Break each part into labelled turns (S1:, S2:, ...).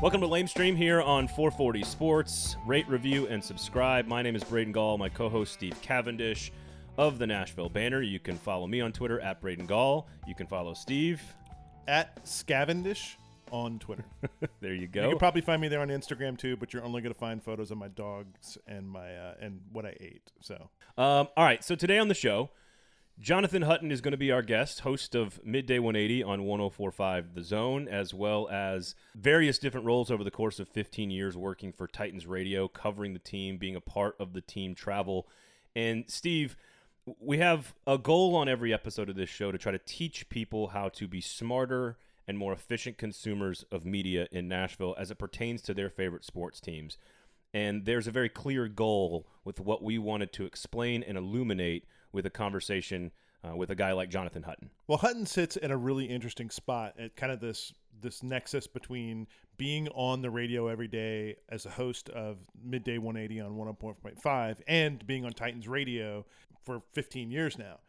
S1: Welcome to Lame Stream here on 440 Sports. Rate, review, and subscribe. My name is Braden Gall. My co-host Steve Cavendish of the Nashville Banner. You can follow me on Twitter at Braden Gall. You can follow Steve.
S2: at Scavendish on Twitter.
S1: There you go.
S2: You can probably find me there on Instagram too, but you're only going to find photos of my dogs and my uh, and what I ate. So
S1: Um, all right, so today on the show, Jonathan Hutton is going to be our guest, host of Midday 180 on 1045 The Zone, as well as various different roles over the course of 15 years working for Titans Radio, covering the team, being a part of the team travel. And Steve, we have a goal on every episode of this show to try to teach people how to be smarter and more efficient consumers of media in Nashville as it pertains to their favorite sports teams. And there's a very clear goal with what we wanted to explain and illuminate with a conversation uh, with a guy like Jonathan Hutton.
S2: Well, Hutton sits in a really interesting spot at kind of this this nexus between being on the radio every day as a host of Midday 180 on 104.5 and being on Titans Radio for 15 years now.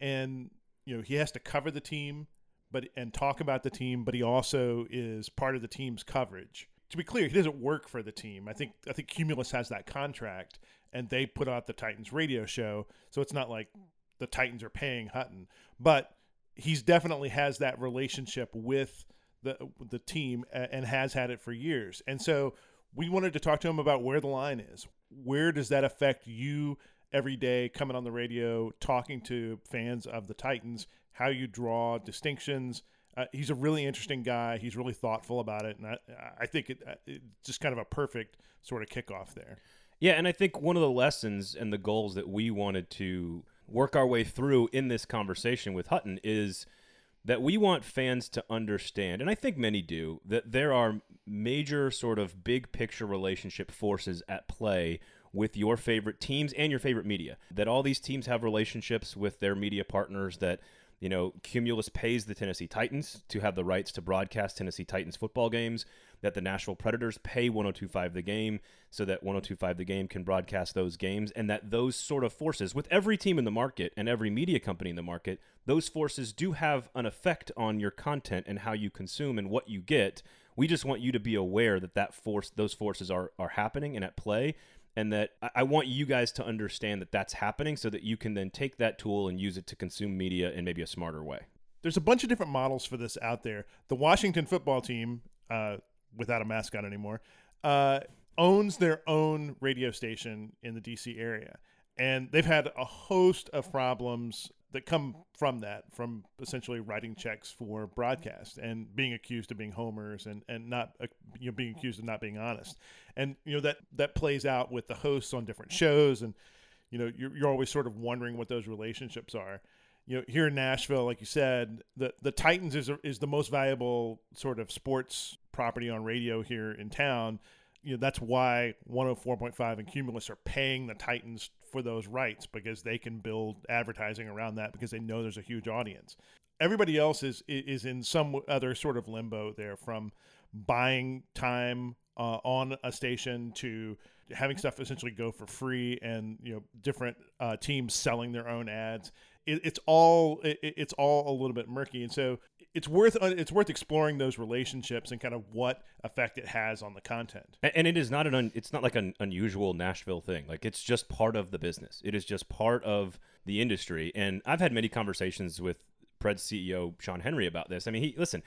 S2: And you know, he has to cover the team but and talk about the team, but he also is part of the team's coverage. To be clear, he doesn't work for the team. I think I think Cumulus has that contract and they put out the Titans radio show, so it's not like the Titans are paying Hutton, but he's definitely has that relationship with the the team and has had it for years. And so we wanted to talk to him about where the line is. Where does that affect you every day coming on the radio talking to fans of the Titans, how you draw distinctions? Uh, he's a really interesting guy. He's really thoughtful about it, and I, I think it, it's just kind of a perfect sort of kickoff there.
S1: Yeah, and I think one of the lessons and the goals that we wanted to work our way through in this conversation with Hutton is that we want fans to understand, and I think many do, that there are major sort of big picture relationship forces at play with your favorite teams and your favorite media. That all these teams have relationships with their media partners that you know, Cumulus pays the Tennessee Titans to have the rights to broadcast Tennessee Titans football games, that the Nashville Predators pay 1025 the game so that 1025 the game can broadcast those games, and that those sort of forces, with every team in the market and every media company in the market, those forces do have an effect on your content and how you consume and what you get. We just want you to be aware that that force, those forces are, are happening and at play, and that I- want you guys to understand that that's happening so that you can then take that tool and use it to consume media in maybe a smarter way.
S2: there's a bunch of different models for this out there. The Washington football team, uh, without a mascot anymore, uh, owns their own radio station in the DC area. And they've had a host of problems that come from that, from essentially writing checks for broadcast and being accused of being homers and, and not uh, you know being accused of not being honest. And you know that that plays out with the hosts on different shows and you know you're, you're always sort of wondering what those relationships are you know, here in Nashville, like you said, the the Titans is is the most valuable sort of sports property on radio here in town. You know, that's why 104.5 and Cumulus are paying the Titans for those rights because they can build advertising around that because they know there's a huge audience. Everybody else is is in some other sort of limbo there from buying time uh, on a station to having stuff essentially go for free and you know different uh, teams selling their own ads it, it's all it, it's all a little bit murky and so it's worth uh, it's worth exploring those relationships and kind of what effect it has on the content
S1: A- And it is not an un, it's not like an unusual Nashville thing. Like it's just part of the business. It is just part of the industry. And I've had many conversations with Pred's CEO Sean Henry about this. I mean, he listen,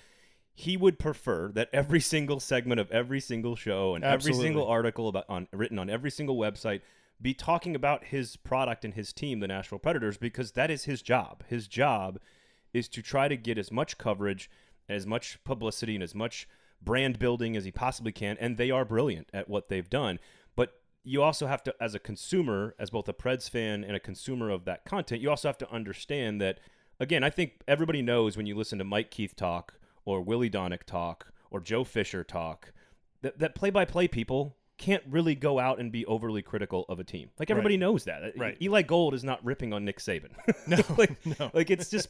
S1: he would prefer that every single segment of every single show and
S2: Absolutely.
S1: every single article about on written on every single website be talking about his product and his team, the Nashville Predators, because that is his job. His job is to try to get as much coverage, as much publicity, and as much brand building as he possibly can. And they are brilliant at what they've done. But you also have to, as a consumer, as both a Preds fan and a consumer of that content, you also have to understand that, again, I think everybody knows when you listen to Mike Keith talk or Willy Daunic talk or Joe Fisher talk that, that play-by-play people can't really go out and be overly critical of a team. Like everybody knows that.
S2: Right.
S1: Eli Gold is not ripping on Nick Saban.
S2: No,
S1: like,
S2: no.
S1: like it's just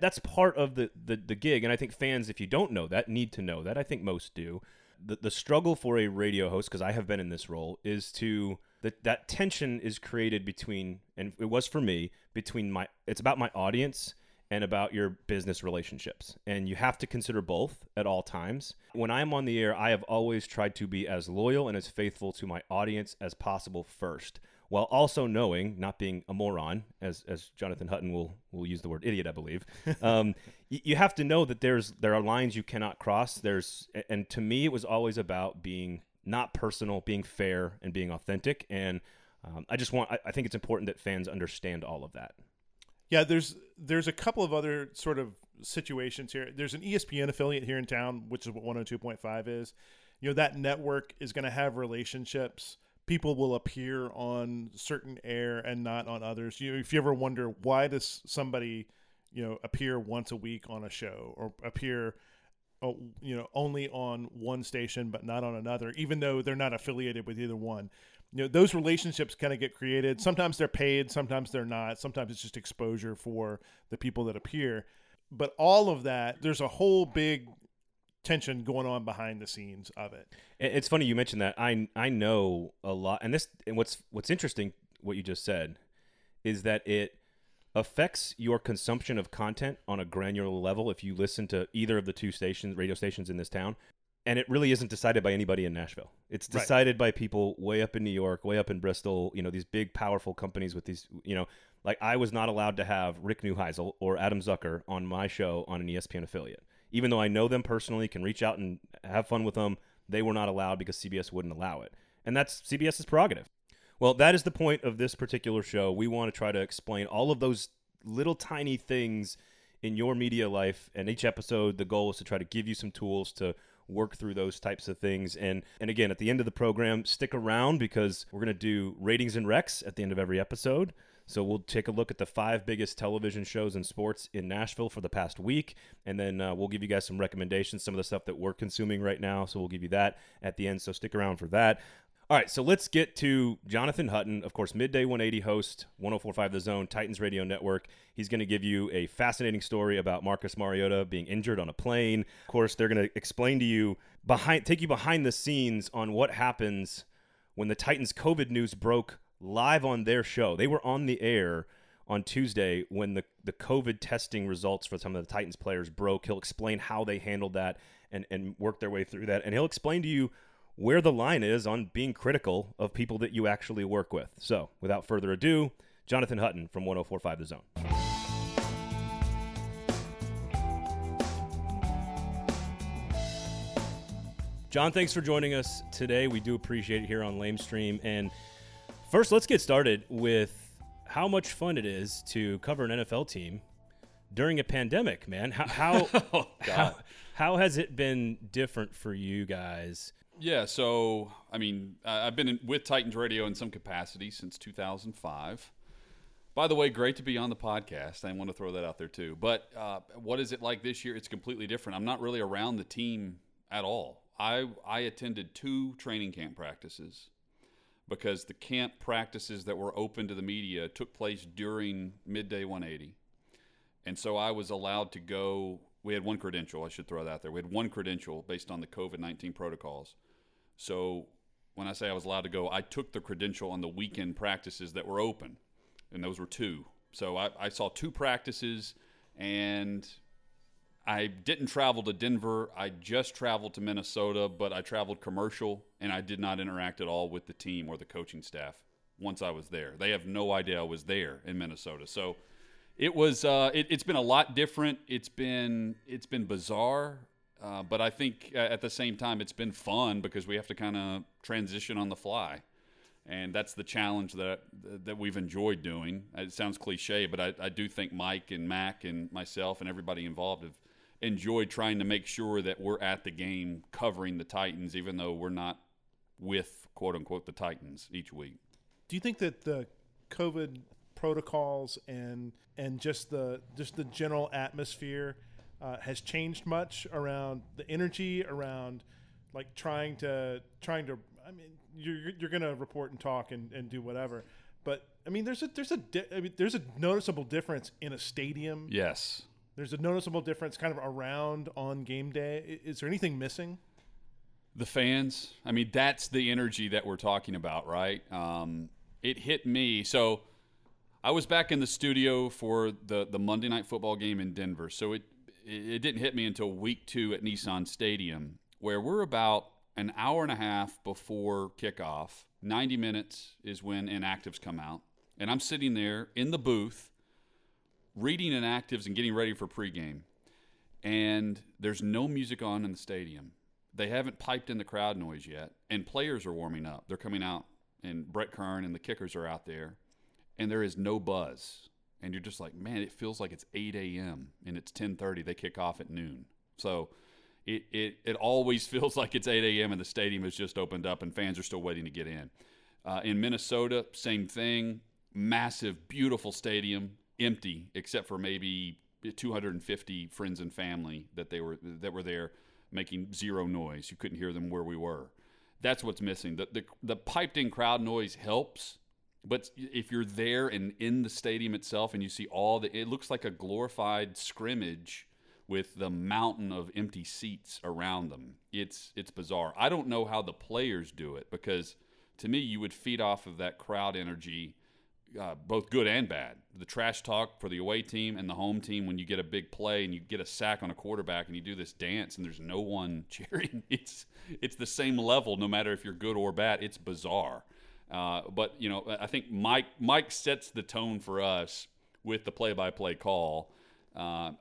S1: that's part of the, the the gig and I think fans if you don't know that need to know that. I think most do. The the struggle for a radio host because I have been in this role is to that that tension is created between and it was for me between my it's about my audience and about your business relationships. And you have to consider both at all times. When I'm on the air, I have always tried to be as loyal and as faithful to my audience as possible first, while also knowing, not being a moron, as, as Jonathan Hutton will, will use the word idiot, I believe. Um, you, you have to know that there's there are lines you cannot cross. There's and to me, it was always about being not personal, being fair, and being authentic. And um, I just want I, I think it's important that fans understand all of that.
S2: Yeah, there's there's a couple of other sort of situations here. There's an ESPN affiliate here in town, which is what 102.5 is. You know, that network is going to have relationships. People will appear on certain air and not on others. You know, if you ever wonder why does somebody, you know, appear once a week on a show or appear uh, you know only on one station but not on another even though they're not affiliated with either one? You know those relationships kind of get created. Sometimes they're paid sometimes they're not. Sometimes it's just exposure for the people that appear. But all of that there's a whole big tension going on behind the scenes of it
S1: it's funny you mentioned that i i know a lot and this and what's what's interesting what you just said is that it affects your consumption of content on a granular level if you listen to either of the two stations radio stations in this town and it really isn't decided by anybody in Nashville. It's decided right. by people way up in New York, way up in Bristol. You know, these big, powerful companies with these. You know, like I was not allowed to have Rick Neuheisel or Adam Zucker on my show on an ESPN affiliate, even though I know them personally, can reach out and have fun with them. They were not allowed because CBS wouldn't allow it, and that's CBS's prerogative. Well, that is the point of this particular show. We want to try to explain all of those little tiny things in your media life, and each episode, the goal is to try to give you some tools to work through those types of things. And and again, at the end of the program, stick around because we're going to do ratings and recs at the end of every episode. So we'll take a look at the five biggest television shows and sports in Nashville for the past week, and then uh, we'll give you guys some recommendations, some of the stuff that we're consuming right now. So we'll give you that at the end. So stick around for that. All right, so let's get to Jonathan Hutton, of course, midday 180 host, 1045 The Zone, Titans Radio Network. He's going to give you a fascinating story about Marcus Mariota being injured on a plane. Of course, they're going to explain to you behind, take you behind the scenes on what happens when the Titans COVID news broke live on their show. They were on the air on Tuesday when the, the COVID testing results for some of the Titans players broke. He'll explain how they handled that and, and work their way through that. And he'll explain to you where the line is on being critical of people that you actually work with. So, without further ado, Jonathan Hutton from 1045 The Zone. John, thanks for joining us today. We do appreciate it here on Lamestream. And first, let's get started with how much fun it is to cover an NFL team during a pandemic, man. How how, oh, how, how has it been different for you guys
S3: yeah, so I mean, I've been in, with Titans Radio in some capacity since 2005. By the way, great to be on the podcast. I want to throw that out there too. But uh, what is it like this year? It's completely different. I'm not really around the team at all. I I attended two training camp practices because the camp practices that were open to the media took place during midday 180, and so I was allowed to go. We had one credential. I should throw that out there. We had one credential based on the COVID 19 protocols so when I say I was allowed to go, I took the credential on the weekend practices that were open, and those were two. So I, I saw two practices, and I didn't travel to Denver. I just traveled to Minnesota, but I traveled commercial, and I did not interact at all with the team or the coaching staff once I was there. They have no idea I was there in Minnesota. So it was uh, it, has been a lot different. It's been it's been bizarre. Uh, but I think uh, at the same time, it's been fun because we have to kind of transition on the fly, and that's the challenge that that we've enjoyed doing. It sounds cliche, but I, I do think Mike and Mac and myself and everybody involved have enjoyed trying to make sure that we're at the game covering the Titans, even though we're not with quote unquote the Titans each week.
S2: Do you think that the COVID protocols and and just the just the general atmosphere uh, has changed much around the energy around like trying to trying to I mean you're you're gonna report and talk and, and do whatever but I mean there's a there's a di- I mean there's a noticeable difference in a stadium
S3: yes
S2: there's a noticeable difference kind of around on game day. Is there anything missing?
S3: The fans I mean that's the energy that we're talking about right? Um, it hit me. So I was back in the studio for the the Monday night football game in Denver, so it it didn't hit me until week two at Nissan Stadium, where we're about an hour and a half before kickoff. Ninety minutes is when inactives come out, and I'm sitting there in the booth reading inactives and getting ready for pregame, and there's no music on in the stadium. They haven't piped in the crowd noise yet, and players are warming up. They're coming out, and Brett Kern and the kickers are out there, and there is no buzz. And you're just like, man, it feels like it's 8 a.m. and it's 10:30. They kick off at noon, so it, it it always feels like it's 8 a.m. and the stadium has just opened up and fans are still waiting to get in. Uh, in Minnesota, same thing. Massive, beautiful stadium, empty except for maybe 250 friends and family that they were that were there making zero noise. You couldn't hear them where we were. That's what's missing. The the, the piped in crowd noise helps, but if you're there and in the stadium itself and you see all the it looks like a glorified scrimmage with the mountain of empty seats around them. It's it's bizarre. I don't know how the players do it because to me you would feed off of that crowd energy uh, both good and bad. The trash talk for the away team and the home team when you get a big play and you get a sack on a quarterback and you do this dance and there's no one cheering. It's it's the same level no matter if you're good or bad. It's bizarre. Uh, but you know, I think Mike Mike sets the tone for us with the play-by-play call. Uh,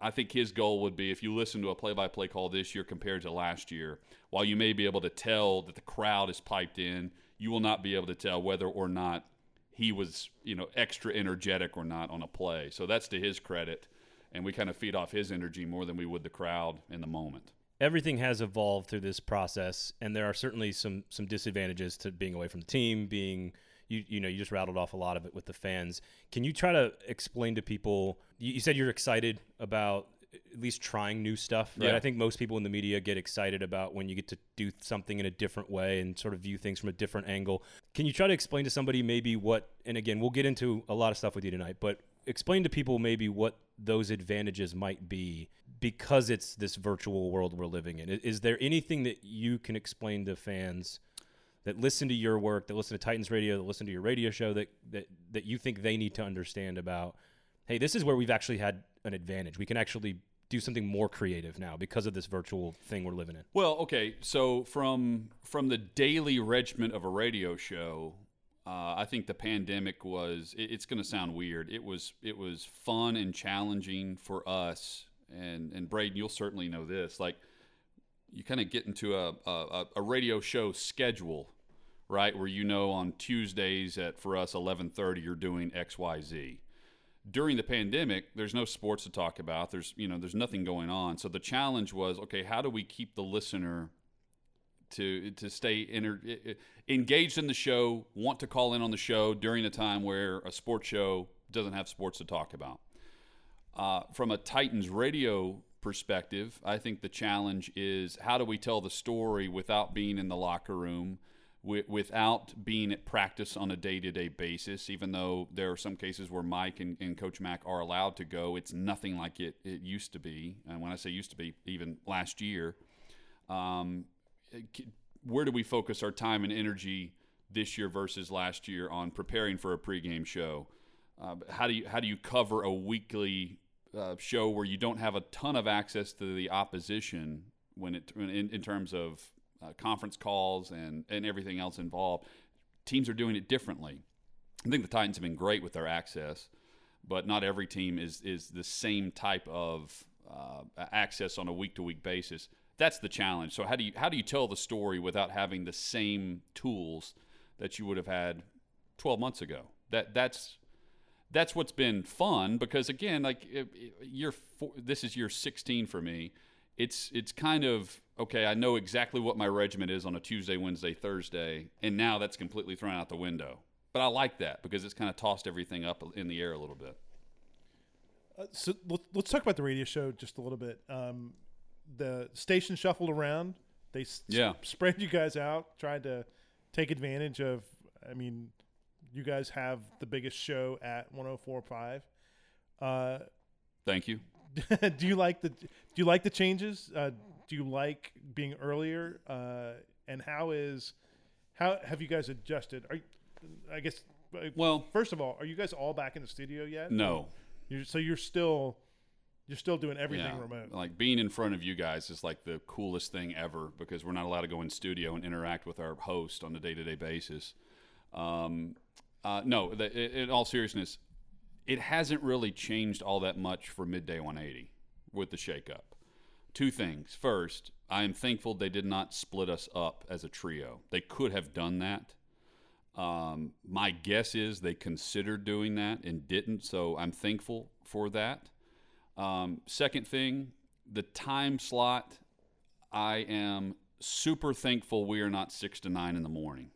S3: I think his goal would be if you listen to a play-by-play call this year compared to last year, while you may be able to tell that the crowd is piped in, you will not be able to tell whether or not he was, you know, extra energetic or not on a play. So that's to his credit, and we kind of feed off his energy more than we would the crowd in the moment.
S1: Everything has evolved through this process, and there are certainly some some disadvantages to being away from the team, being you you know you just rattled off a lot of it with the fans. Can you try to explain to people? You, you said you're excited about at least trying new stuff, right?
S3: Yeah.
S1: I think most people in the media get excited about when you get to do something in a different way and sort of view things from a different angle. Can you try to explain to somebody maybe what? And again, we'll get into a lot of stuff with you tonight, but explain to people maybe what those advantages might be because it's this virtual world we're living in. Is there anything that you can explain to fans? that listen to your work, that listen to Titans Radio, that listen to your radio show, that that that you think they need to understand about, hey, this is where we've actually had an advantage. We can actually do something more creative now because of this virtual thing we're living in.
S3: Well, okay, so from from the daily regiment of a radio show, uh, I think the pandemic was. It, it's going to sound weird. It was it was fun and challenging for us, and and Braden, you'll certainly know this. Like, you kind of get into a, a a radio show schedule, right? Where you know on Tuesdays at for us eleven thirty, you're doing X Y Z during the pandemic there's no sports to talk about. There's you know there's nothing going on. So the challenge was okay how do we keep the listener to to stay engaged in the show want to call in on the show during a time where a sports show doesn't have sports to talk about? Uh, from a titans radio perspective i think the challenge is how do we tell the story without being in the locker room wi- without being at practice on a day-to-day basis even though there are some cases where mike and, and coach mack are allowed to go it's nothing like it, it used to be. And when i say used to be even last year um, where do we focus our time and energy this year versus last year on preparing for a pregame show? Uh, how do you how do you cover a weekly uh, show where you don't have a ton of access to the opposition when it in, in terms of uh, conference calls and, and everything else involved. Teams are doing it differently. I think the Titans have been great with their access, but not every team is is the same type of uh, access on a week to week basis. That's the challenge. So how do you how do you tell the story without having the same tools that you would have had 12 months ago? That that's that's what's been fun because again, like four, this is year 16 for me. It's it's kind of okay. I know exactly what my regiment is on a Tuesday, Wednesday, Thursday, and now that's completely thrown out the window. But I like that because it's kind of tossed everything up in the air a little bit.
S2: Uh, so let- let's talk about the radio show just a little bit. Um, the station shuffled around. They
S3: Yeah.
S2: spread you guys out, tried to take advantage of. I mean, you guys have the biggest show at 104.5. Uh,
S3: Thank you.
S2: do you like the Do you like the changes? Uh, do you like being earlier? Uh, and how is how have you guys adjusted? Are you, I guess
S3: Well-
S2: first of all, are you guys all back in the studio yet?
S3: No.
S2: You're, so you're still you're still doing everything
S3: Yeah.
S2: remote.
S3: Like being in front of you guys is like the coolest thing ever because we're not allowed to go in studio and interact with our host on a day to day basis. Um, uh, no, the, in all seriousness, it hasn't really changed all that much for midday 180 with the shakeup. Two things. First, I am thankful they did not split us up as a trio. They could have done that. Um, my guess is they considered doing that and didn't, so I'm thankful for that. Um, second thing, the time slot, I am super thankful we are not six to nine in the morning.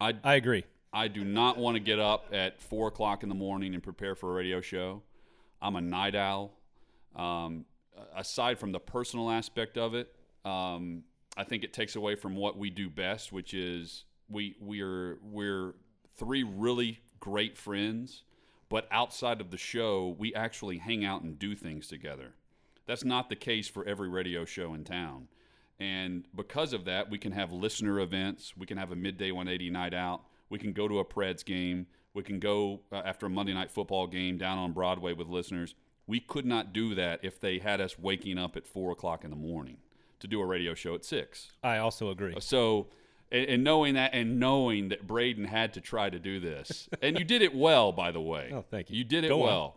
S3: I,
S1: I agree.
S3: I do not want to get up at four o'clock in the morning and prepare for a radio show. I'm a night owl. Um, aside from the personal aspect of it, um, I think it takes away from what we do best, which is we we're we're three really great friends, but outside of the show, we actually hang out and do things together. That's not the case for every radio show in town. And because of that, we can have listener events. We can have a midday 180 night out. We can go to a Preds game. We can go uh, after a Monday night football game down on Broadway with listeners. We could not do that if they had us waking up at four o'clock in the morning to do a radio show at six.
S1: I also agree.
S3: So, and, and knowing that, and knowing that Braden had to try to do this, and you did it well, by the way.
S1: Oh, thank you.
S3: You did it
S1: Go on.
S3: well.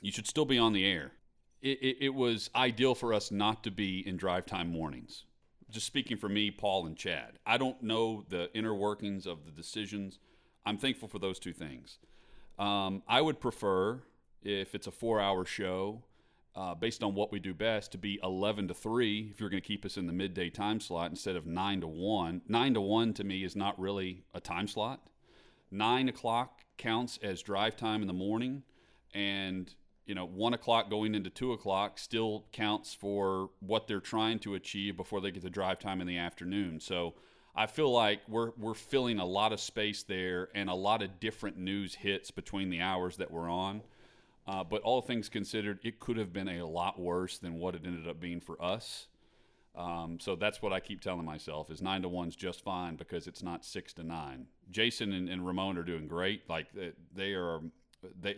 S3: You should still be on the air. It, it, it was ideal for us not to be in drive time mornings. Just speaking for me, Paul, and Chad. I don't know the inner workings of the decisions. I'm thankful for those two things. Um, I would prefer, if it's a four hour show, uh, based on what we do best, to be 11 to 3 if you're going to keep us in the midday time slot instead of 9 to 1. 9 to 1 to me is not really a time slot. 9 o'clock counts as drive time in the morning, and you know, 1 o'clock going into 2 o'clock still counts for what they're trying to achieve before they get to drive time in the afternoon. So I feel like we're, we're filling a lot of space there and a lot of different news hits between the hours that we're on. Uh, but all things considered, it could have been a lot worse than what it ended up being for us. Um, so that's what I keep telling myself is nine to one's just fine because it's not six to nine. Jason and, and Ramon are doing great. Like they- are, they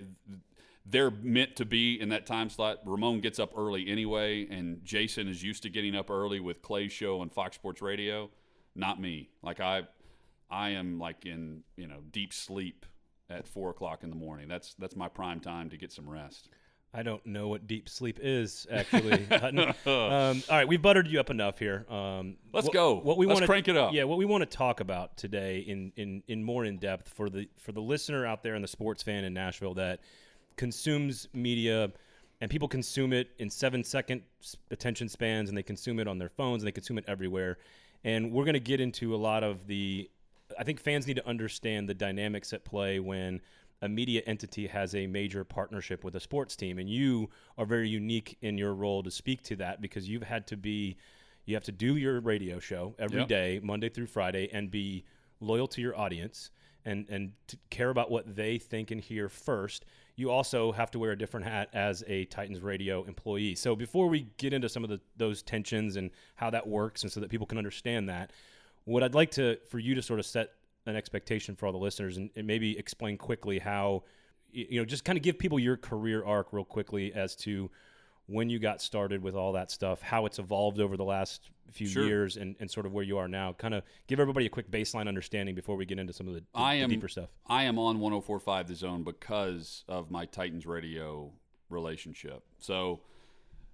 S3: they're meant to be in that time slot. Ramon gets up early anyway, and Jason is used to getting up early with Clay's show on Fox Sports Radio. Not me. Like I, I am like in you know deep sleep at four o'clock in the morning. That's that's my prime time to get some rest.
S1: I don't know what deep sleep is actually. Hutton. um, all right, we've buttered you up enough here. Um,
S3: Let's
S1: what-
S3: go.
S1: What we wanna-
S3: crank it up.
S1: Yeah, what we want to talk about today in in in more in depth for the for the listener out there and the sports fan in Nashville that consumes media and people consume it in seven second attention spans and they consume it on their phones and they consume it everywhere. And we're going to get into a lot of the. I think fans need to understand the dynamics at play when a media entity has a major partnership with a sports team, and you are very unique in your role to speak to that because you've had to be. You have to do your radio show every
S3: Yep.
S1: day, Monday through Friday, and be loyal to your audience and and care about what they think and hear first. You also have to wear a different hat as a Titans radio employee. So before we get into some of the, those tensions and how that works, and so that people can understand that, what I'd like to for you to sort of set an expectation for all the listeners and, and maybe explain quickly how you know just kind of give people your career arc real quickly as to when you got started with all that stuff, how it's evolved over the last few
S3: Sure.
S1: years, and, and sort of where you are now. Kind of give everybody a quick baseline understanding before we get into some of the, the,
S3: I
S1: the deeper stuff.
S3: I am on 104.5 The Zone because of my Titans radio relationship. So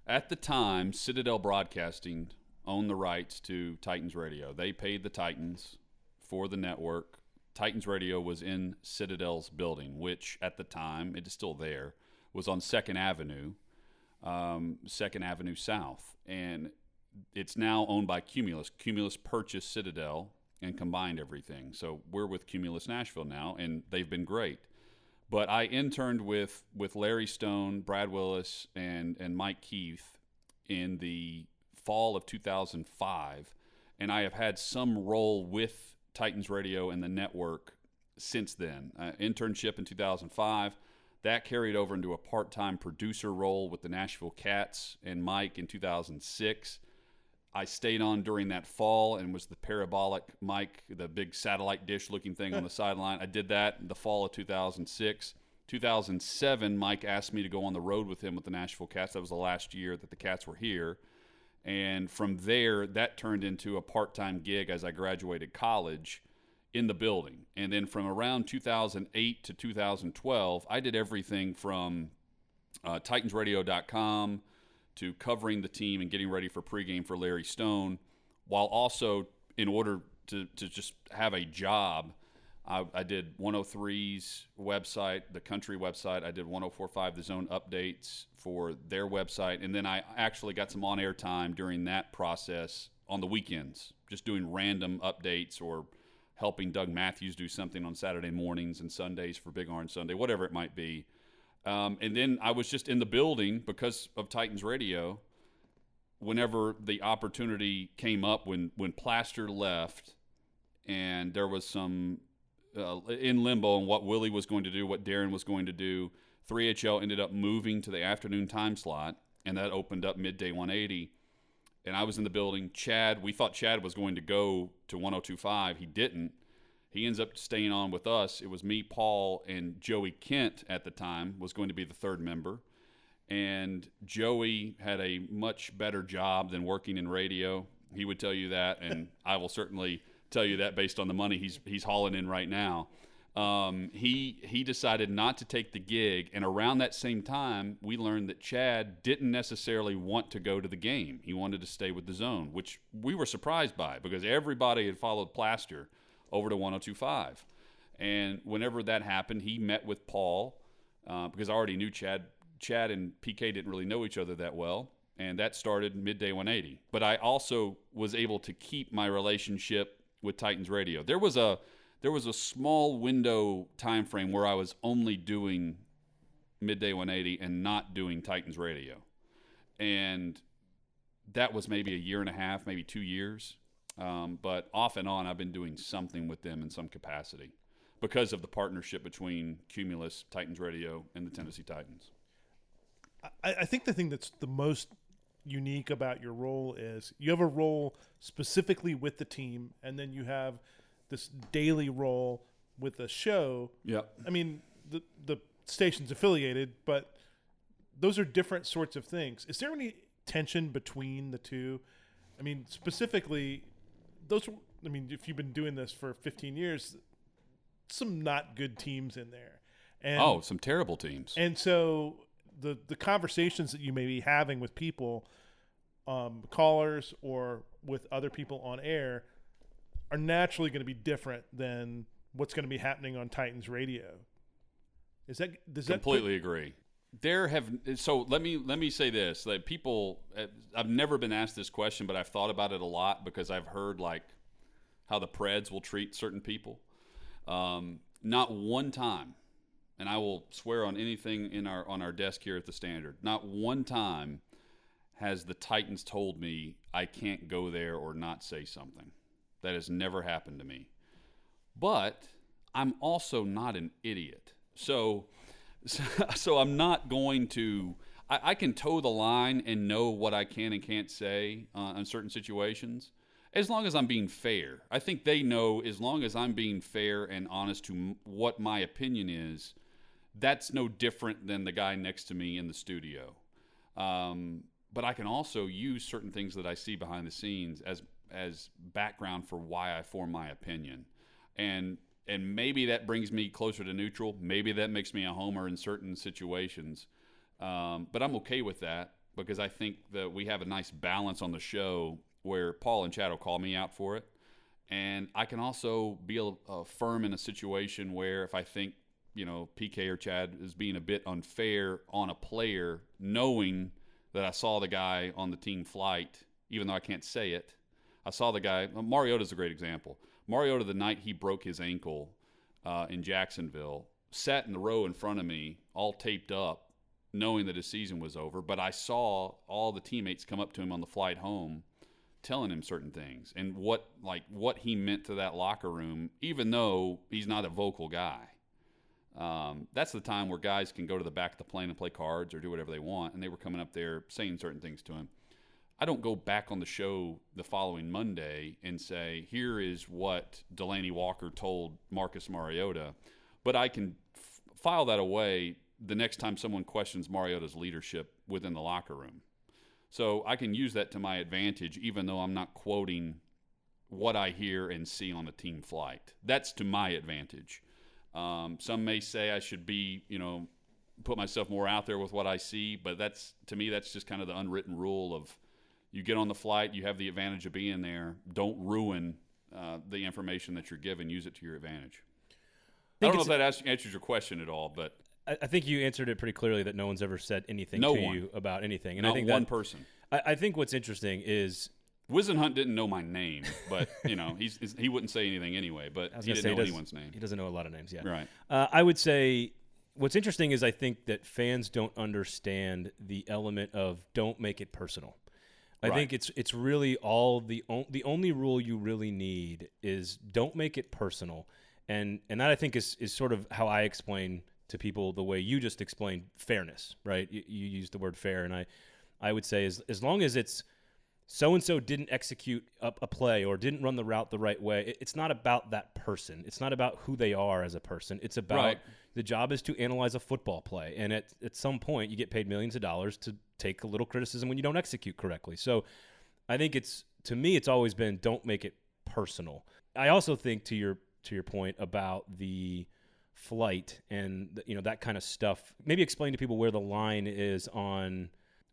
S3: at the time, Citadel Broadcasting owned the rights to Titans Radio. They paid the Titans for the network. Titans Radio was in Citadel's building, which at the time, it is still there, was on Second Avenue, um, Second Avenue South. And it's now owned by Cumulus. Cumulus purchased Citadel and combined everything. So we're with Cumulus Nashville now, and they've been great. But I interned with with Larry Stone, Brad Willis, and and Mike Keith in the fall of 2005, and I have had some role with Titans Radio and the network since then. Uh, internship in 2005. That carried over into a part time producer role with the Nashville Kats and Mike in 2006. I stayed on during that fall and was the parabolic mic, the big satellite dish looking thing on the sideline. I did that in the fall of 2006. 2007, Mike asked me to go on the road with him with the Nashville Kats. That was the last year that the Kats were here. And from there, that turned into a part time gig as I graduated college in the building. And then from around 2008 to 2012, I did everything from uh, TitansRadio.com to covering the team and getting ready for pregame for Larry Stone, while also, in order to, to just have a job, I, I did 103's website, the country website. I did 1045 The Zone updates for their website. And then I actually got some on air time during that process on the weekends, just doing random updates or helping Doug Matthews do something on Saturday mornings and Sundays for Big Orange Sunday, whatever it might be. Um, and then I was just in the building because of Titans Radio. Whenever the opportunity came up, when when Plaster left, and there was some uh, in limbo on what Willie was going to do, what Darren was going to do, 3HL ended up moving to the afternoon time slot, and that opened up midday 180. And I was in the building. Chad, we thought Chad was going to go to 1025. He didn't. He ends up staying on with us. It was me, Paul, and Joey Kent at the time was going to be the third member. And Joey had a much better job than working in radio. He would tell you that, and I will certainly tell you that based on the money he's he's hauling in right now. Um, he he decided not to take the gig, and around that same time, we learned that Chad didn't necessarily want to go to the game. He wanted to stay with the zone, which we were surprised by because everybody had followed Plaster over to 1025. And whenever that happened, he met with Paul uh, because I already knew Chad. Chad and PK didn't really know each other that well, and that started midday 180. But I also was able to keep my relationship with Titans Radio. There was a there was a small window time frame where I was only doing midday 180 and not doing Titans Radio, and that was maybe a year and a half, maybe two years. Um, but off and on, I've been doing something with them in some capacity because of the partnership between Cumulus, Titans Radio, and the Tennessee Titans.
S2: I, I think the thing that's the most unique about your role is you have a role specifically with the team, and then you have this daily role with the show.
S3: Yeah.
S2: I mean, the the station's affiliated, but those are different sorts of things. Is there any tension between the two? I mean, specifically, those. I mean, if you've been doing this for 15 years, some not good teams in there. And,
S3: oh, some terrible teams.
S2: And so the the conversations that you may be having with people, um, callers or with other people on air, are naturally going to be different than what's going to be happening on Titans Radio. Is that does
S3: completely agree? There have so let me let me say this that people uh, I've never been asked this question, but I've thought about it a lot because I've heard like how the Preds will treat certain people. Um, not one time and I will swear on anything in our on our desk here at the Standard. Not one time has the Titans told me I can't go there or not say something. That has never happened to me. But I'm also not an idiot. So so, I'm not going to I, I, can toe the line and know what I can and can't say uh, in certain situations as long as I'm being fair. I think they know as long as I'm being fair and honest to m- what my opinion is, that's no different than the guy next to me in the studio. Um, but I can also use certain things that I see behind the scenes as as background for why I form my opinion, and and maybe that brings me closer to neutral. Maybe that makes me a homer in certain situations, um, but I'm okay with that because I think that we have a nice balance on the show where Paul and Chad will call me out for it, and I can also be a, a firm in a situation where if I think you know, PK or Chad is being a bit unfair on a player, knowing that I saw the guy on the team flight, even though I can't say it. I saw the guy. Mariota's a great example. Mariota, the night he broke his ankle uh, in Jacksonville, sat in the row in front of me, all taped up, knowing that his season was over. But I saw all the teammates come up to him on the flight home, telling him certain things and what like what he meant to that locker room, even though he's not a vocal guy. Um, that's the time where guys can go to the back of the plane and play cards or do whatever they want. And they were coming up there saying certain things to him. I don't go back on the show the following Monday and say, here is what Delanie Walker told Marcus Mariota, but I can f- file that away the next time someone questions Mariota's leadership within the locker room. So I can use that to my advantage, even though I'm not quoting what I hear and see on a team flight. That's to my advantage. Um, some may say I should be, you know, put myself more out there with what I see, but that's to me that's just kind of the unwritten rule of you get on the flight, you have the advantage of being there. Don't ruin uh, the information that you're given. Use it to your advantage. I, don't know if that answers your question at all, but
S1: I think you answered it pretty clearly that no one's ever said anything
S3: no
S1: to
S3: one.
S1: you about anything, and
S3: not
S1: I think
S3: one
S1: that,
S3: person.
S1: I, I think what's interesting is
S3: Whisenhunt didn't know my name, but you know he's, he wouldn't say anything anyway. But he didn't know
S1: does-
S3: anyone's name.
S1: He doesn't know a lot of names yet.
S3: Right.
S1: Uh, I would say what's interesting is I think that fans don't understand the element of don't make it personal. I
S3: Right.
S1: think it's it's really all the on, the only rule you really need is don't make it personal, and and that I think is is sort of how I explain to people the way you just explained fairness, right? You, you used the word fair, and I I would say as as long as it's so and so didn't execute a, a play or didn't run the route the right way. It- it's not about that person. It's not about who they are as a person. It's about
S3: Right.
S1: the job is to analyze a football play, and at at some point you get paid millions of dollars to take a little criticism when you don't execute correctly. So I think it's to me it's always been don't make it personal. I also think to your to your point about the flight and you know that kind of stuff. Maybe explain to people where the line is on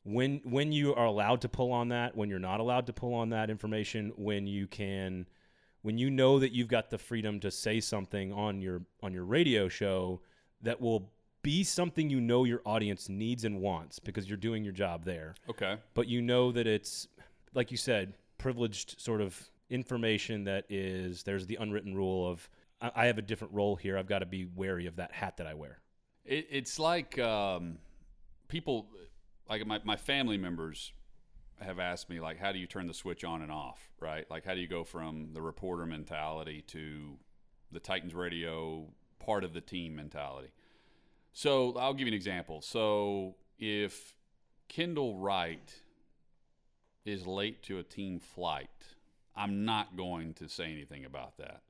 S1: when when you are allowed to pull on that, when you're not allowed to pull on that information, when you can when you know that you've got the freedom to say something on your on your radio show that will be something you know your audience needs and wants because you're doing your job there.
S3: Okay.
S1: but you know that it's like you said privileged sort of information that is there's the unwritten rule of I, I have a different role here. I've got to be wary of that hat that i wear.
S3: It, it's like um, people, like my, my family members have asked me, like, how do you turn the switch on and off, right? Like, how do you go from the reporter mentality to the Titans radio part of the team mentality? So I'll give you an example. So if Kendall Wright is late to a team flight, I'm not going to say anything about that.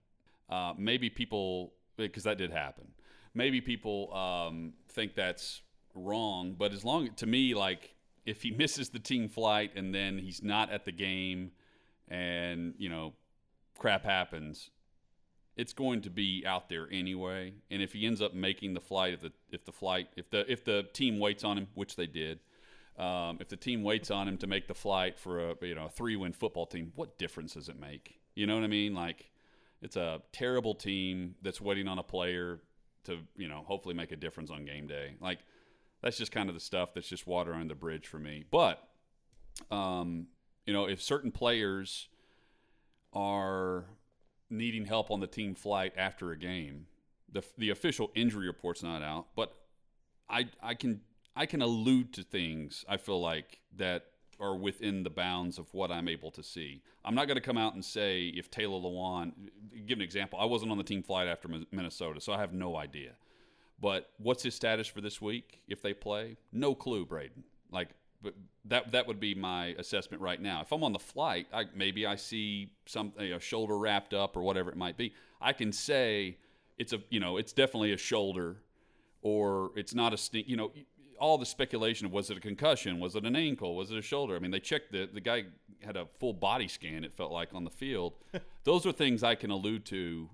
S3: Uh, maybe people, because that did happen. Maybe people um, think that's wrong, but as long to me, like if he misses the team flight and then he's not at the game, and you know, crap happens, it's going to be out there anyway. And if he ends up making the flight, if the if the flight if the if the team waits on him, which they did, um, if the team waits on him to make the flight for a you know a three win football team, what difference does it make? You know what I mean? Like it's a terrible team that's waiting on a player to you know hopefully make a difference on game day. Like that's just kind of the stuff that's just water on the bridge for me. But um, you know if certain players are needing help on the team flight after a game, the the official injury report's not out, but I I can I can allude to things I feel like that are within the bounds of what I'm able to see. I'm not going to come out and say if Taylor Lewan, give an example. I wasn't on the team flight after Minnesota, so I have no idea. But what's his status for this week if they play? No clue, Braden. Like, but that that would be my assessment right now. If I'm on the flight, I, maybe I see some a shoulder wrapped up or whatever it might be. I can say it's a you know it's definitely a shoulder, or it's not a sting. You know, all the speculation of was it a concussion, was it an ankle, was it a shoulder? I mean, they checked the the guy had a full body scan. It felt like on the field. Those are things I can allude to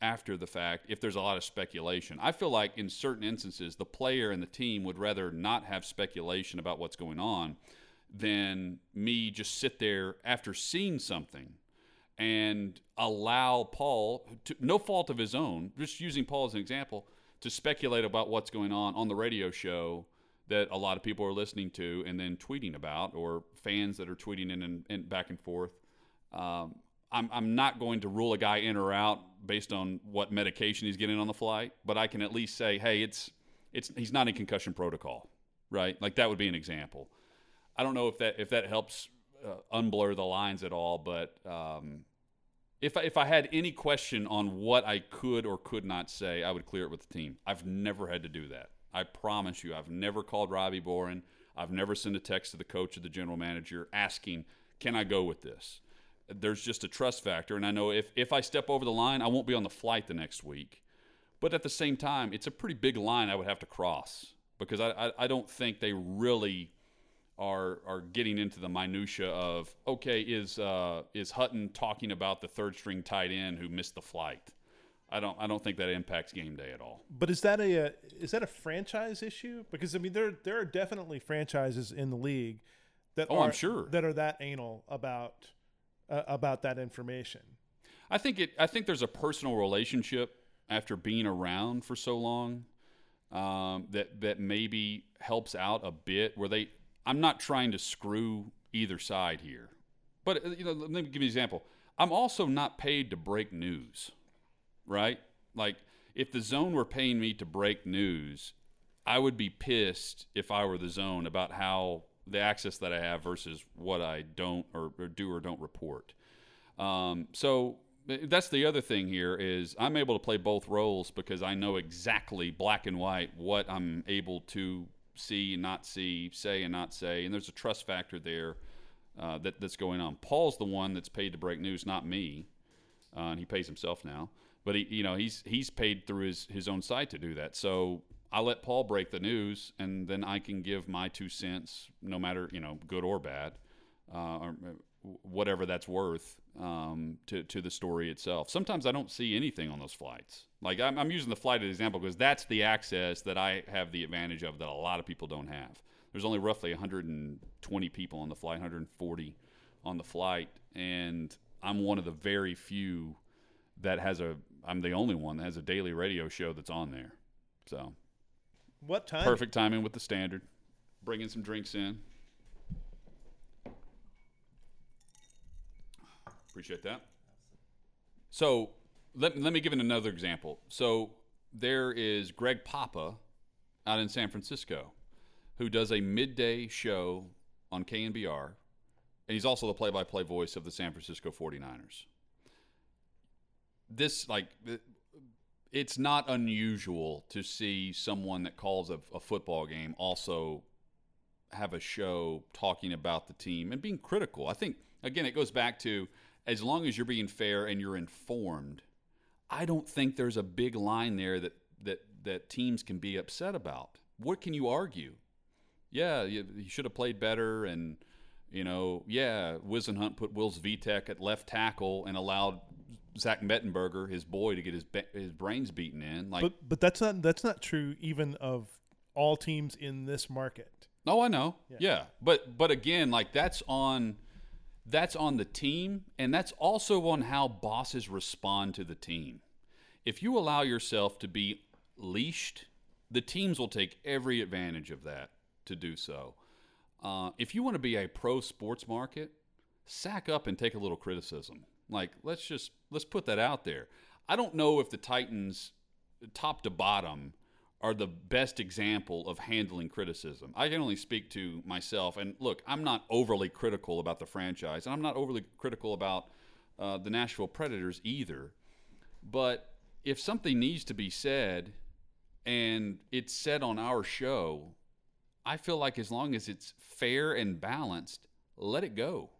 S3: after the fact if there's a lot of speculation. I feel like in certain instances, the player and the team would rather not have speculation about what's going on than me just sit there after seeing something and allow Paul, to, no fault of his own, just using Paul as an example, to speculate about what's going on on the radio show that a lot of people are listening to and then tweeting about, or fans that are tweeting in and, and back and forth. Um, I'm, I'm not going to rule a guy in or out based on what medication he's getting on the flight, but I can at least say, hey, it's it's he's not in concussion protocol, right? Like that would be an example. I don't know if that if that helps uh, unblur the lines at all, but um, if I, if I had any question on what I could or could not say, I would clear it with the team. I've never had to do that. I promise you, I've never called Robbie Bohren. I've never sent a text to the coach or the general manager asking, "Can I go with this?" There's just a trust factor, and I know if if I step over the line, I won't be on the flight the next week. But at the same time, it's a pretty big line I would have to cross because I I, I don't think they really are are getting into the minutia of okay is uh, is Hutton talking about the third string tight end who missed the flight. I don't I don't think that impacts game day at all.
S2: But is that a, uh, is that a franchise issue? Because I mean, there there are definitely franchises in the league that
S3: Oh,
S2: are
S3: I'm sure.
S2: that are that anal about uh, about that information.
S3: I think it. I think there's a personal relationship after being around for so long um, that that maybe helps out a bit. Where they, I'm not trying to screw either side here, but uh, you know, let me give you an example. I'm also not paid to break news, right? Like if the zone were paying me to break news, I would be pissed if I were the zone about how the access that I have versus what I don't or, or do or don't report. Um, so that's the other thing here is I'm able to play both roles because I know exactly black and white what I'm able to see and not see, say and not say, and there's a trust factor there uh, that, that's going on. Paul's the one that's paid to break news, not me, uh, and he pays himself now. But he, you know, he's he's paid through his his own site to do that. So I let Paul break the news, and then I can give my two cents, no matter you know, good or bad, uh, or uh, whatever that's worth um, to to the story itself. Sometimes I don't see anything on those flights. Like I'm, I'm using the flight as an example because that's the access that I have the advantage of that a lot of people don't have. There's only roughly 120 people on the flight, 140 on the flight, and I'm one of the very few that has a. I'm the only one that has a daily radio show that's on there. So
S2: What time?
S3: perfect timing with the standard. Bringing some drinks in. Appreciate that. So let, let me give it another example. So there is Greg Papa out in San Francisco who does a midday show on KNBR, and he's also the play by play voice of the San Francisco 49ers. This, like, it's not unusual to see someone that calls a, a football game also have a show talking about the team and being critical. I think again it goes back to as long as you're being fair and you're informed, I don't think there's a big line there that that that teams can be upset about. What can you argue? Yeah, you, you should have played better and you know, yeah, Whisenhunt put Will Svitek at left tackle and allowed Zach Mettenberger, his boy, to get his be- his brains beaten in. Like,
S2: But but that's not that's not true even of all teams in this market.
S3: Oh, I know. Yeah. But but again, like that's on that's on the team and that's also on how bosses respond to the team. If you allow yourself to be leashed, the teams will take every advantage of that to do so. Uh, if you want to be a pro sports market, sack up and take a little criticism. Like let's just let's put that out there. I don't know if the Titans top to bottom are the best example of handling criticism. I can only speak to myself. And look, I'm not overly critical about the franchise, and I'm not overly critical about uh, the Nashville Predators either. But if something needs to be said and it's said on our show, I feel like as long as it's fair and balanced, let it go.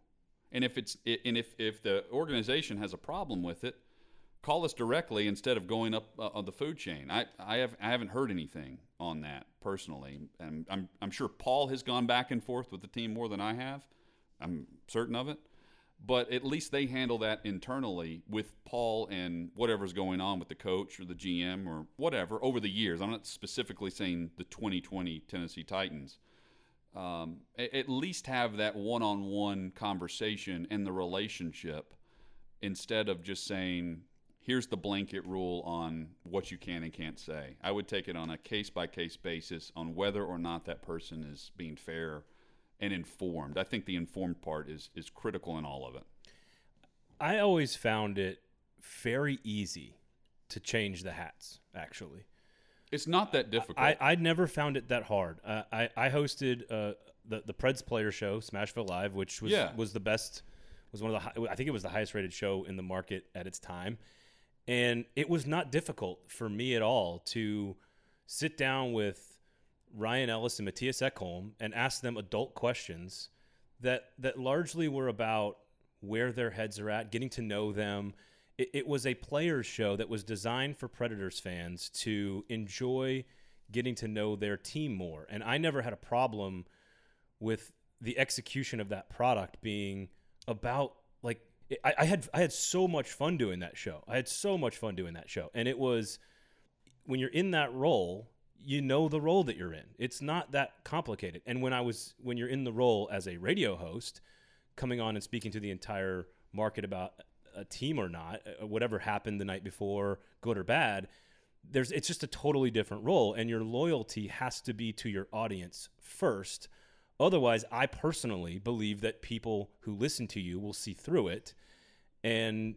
S3: And if it's and if if the organization has a problem with it, call us directly instead of going up uh, on the food chain. I, I have I haven't heard anything on that personally, and I'm I'm sure Paul has gone back and forth with the team more than I have. I'm certain of it, but at least they handle that internally with Paul and whatever's going on with the coach or the GM or whatever over the years. I'm not specifically saying the 2020 Tennessee Titans. Um, at, least have that one-on-one conversation and the relationship instead of just saying here's the blanket rule on what you can and can't say. I would take it on a case by case basis on whether or not that person is being fair and informed. I think the informed part is is critical in all of it.
S1: I always found it very easy to change the hats. Actually,
S3: It's not that difficult.
S1: I, I never found it that hard. Uh, I I hosted uh, the the Preds Player Show, Smashville Live, which was
S3: Yeah.
S1: was the best. Was one of the hi- I think it was the highest rated show in the market at its time, and it was not difficult for me at all to sit down with Ryan Ellis and Mattias Ekholm and ask them adult questions that that largely were about where their heads are at, getting to know them. It, it was a players show that was designed for Predators fans to enjoy getting to know their team more. And I never had a problem with the execution of that product being about like I, I had I had so much fun doing that show. I had so much fun doing that show, and it was when you're in that role, you know the role that you're in. It's not that complicated. And when I was when you're in the role as a radio host, coming on and speaking to the entire market about a team or not, uh, whatever happened the night before, good or bad, there's it's just a totally different role and your loyalty has to be to your audience first Otherwise, I personally believe that people who listen to you will see through it. And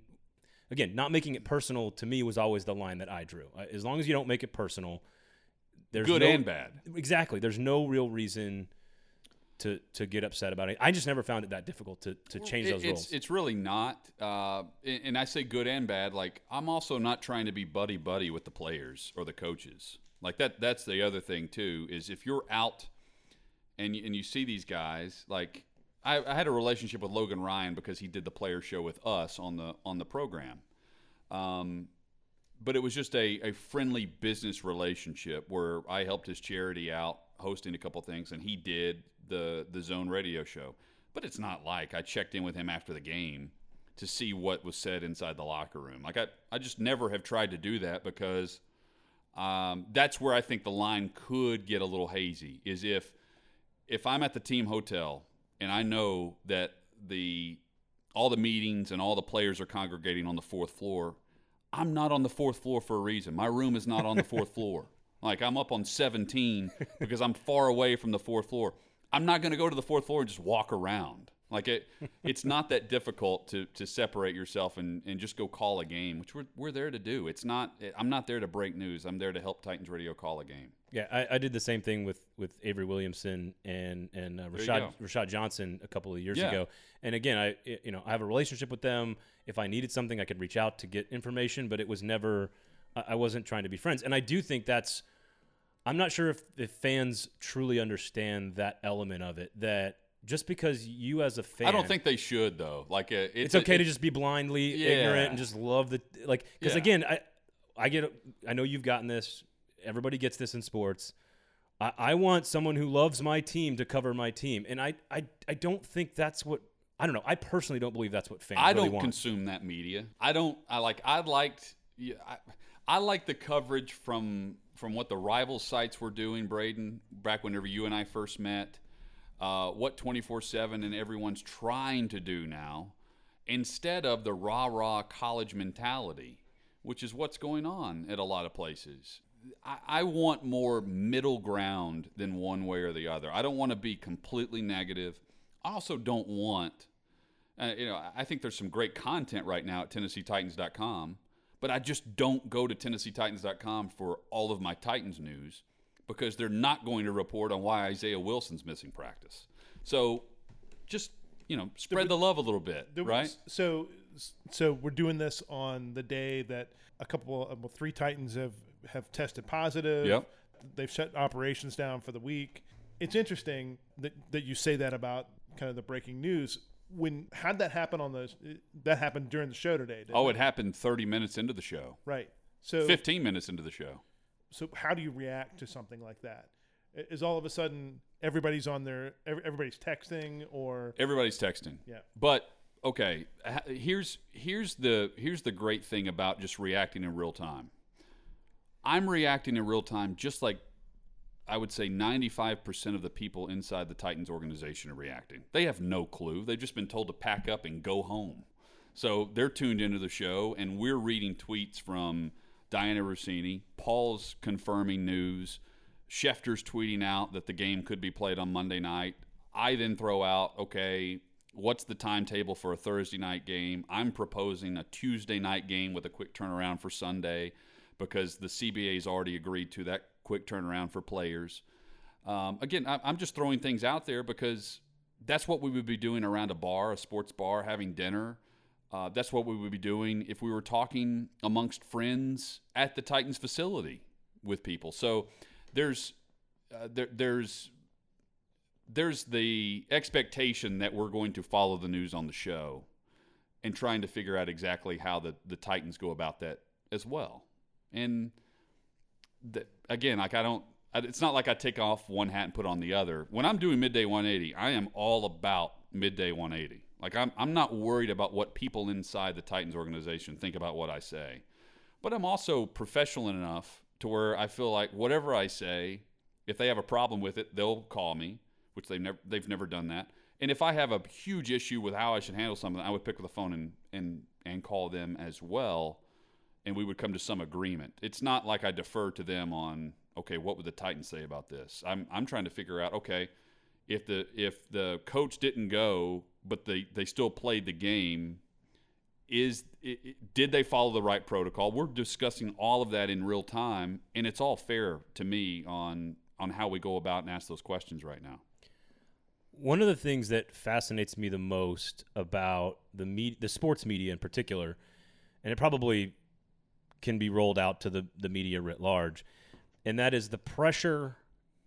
S1: again, not making it personal to me was always the line that I drew. As long as you don't make it personal, there's
S3: good
S1: no,
S3: and bad.
S1: Exactly. There's no real reason to to get upset about it. I just never found it that difficult to to change those
S3: it's,
S1: rules.
S3: It's really not. Uh, and I say good and bad. Like I'm also not trying to be buddy buddy with the players or the coaches. Like that. That's the other thing too. Is if you're out and and you see these guys like I, I, had a relationship with Logan Ryan because he did the player show with us on the on the program. Um, but it was just a, a friendly business relationship where I helped his charity out hosting a couple things and he did the the zone radio show. But it's not like I checked in with him after the game to see what was said inside the locker room. Like I, I just never have tried to do that because um, that's where I think the line could get a little hazy. Is if if I'm at the team hotel and I know that the all the meetings and all the players are congregating on the fourth floor, I'm not on the fourth floor for a reason. My room is not on the fourth floor. Like I'm up on 17 because I'm far away from the fourth floor. I'm not going to go to the fourth floor and just walk around. Like it, it's not that difficult to to separate yourself and, and just go call a game, which we're, we're there to do. It's not. I'm not there to break news. I'm there to help Titans Radio call a game.
S1: Yeah, I, I did the same thing with, with Avery Williamson and and uh, Rashad Rashad Johnson a couple of years
S3: yeah.
S1: ago. And again, I you know I have a relationship with them. If I needed something, I could reach out to get information, but it was never. I wasn't trying to be friends, and I do think that's. I'm not sure if, if fans truly understand that element of it. That just because you as a fan,
S3: I don't think they should though. Like uh, it's,
S1: it's okay to just be blindly
S3: yeah.
S1: ignorant and just love the like. Because
S3: Yeah.
S1: again, I I get I know you've gotten this. Everybody gets this in sports. I, I want someone who loves my team to cover my team, and I I I don't think that's what. I don't know. I personally don't believe that's what fans
S3: I
S1: really
S3: don't
S1: want.
S3: consume that media. I don't. I like. I liked. Yeah, I, I like the coverage from from what the rival sites were doing, Braden, back whenever you and I first met. Uh, what twenty four seven and everyone's trying to do now, instead of the rah rah college mentality, which is what's going on at a lot of places. I, I want more middle ground than one way or the other. I don't want to be completely negative. I also don't want uh, you know, I think there's some great content right now at TennesseeTitans.com, but I just don't go to TennesseeTitans.com for all of my Titans news because they're not going to report on why Isaiah Wilson's missing practice. So just, you know, spread the love a little bit,
S2: There
S3: right?
S2: so so we're doing this on the day that a couple of well, three Titans have have tested positive.
S3: Yep.
S2: They've shut operations down for the week. It's interesting that that you say that about kind of the breaking news. When had that happen on the that happened during the show today?
S3: Oh, it happened 30 minutes into the show,
S2: right. So
S3: 15 minutes into the show.
S2: so how do you react to something like that is all of a sudden everybody's on their everybody's texting or
S3: Everybody's texting.
S2: yeah
S3: But okay, here's here's the here's the great thing about just reacting in real time. I'm reacting in real time just like I would say 95% of the people inside the Titans organization are reacting. They have no clue. They've just been told to pack up and go home. So they're tuned into the show, and we're reading tweets from Dianna Russini. Paul's confirming news. Schefter's tweeting out that the game could be played on Monday night. I then throw out, okay, what's the timetable for a Thursday night game? I'm proposing a Tuesday night game with a quick turnaround for Sunday because the CBA's already agreed to that quick turnaround for players. Um, again, I'm just throwing things out there because that's what we would be doing around a bar, a sports bar, having dinner. Uh, that's what we would be doing if we were talking amongst friends at the Titans facility with people. So there's uh, there, there's there's the expectation that we're going to follow the news on the show and trying to figure out exactly how the, the Titans go about that as well. And the, again, like I don't, it's not like I take off one hat and put on the other. When I'm doing midday 180, I am all about midday 180. Like I'm, I'm not worried about what people inside the Titans organization think about what I say, but I'm also professional enough to where I feel like whatever I say, if they have a problem with it, they'll call me which they've never they've never done that. And if I have a huge issue with how I should handle something, I would pick up the phone and and and call them as well, and we would come to some agreement. It's not like I defer to them on okay, what would the Titans say about this? I'm I'm trying to figure out okay, if the if the coach didn't go, but they they still played the game. Is did they follow the right protocol? We're discussing all of that in real time, and it's all fair to me on on how we go about and ask those questions right now.
S1: One of the things that fascinates me the most about the me- the sports media in particular, and it probably can be rolled out to the, the media writ large, and that is the pressure.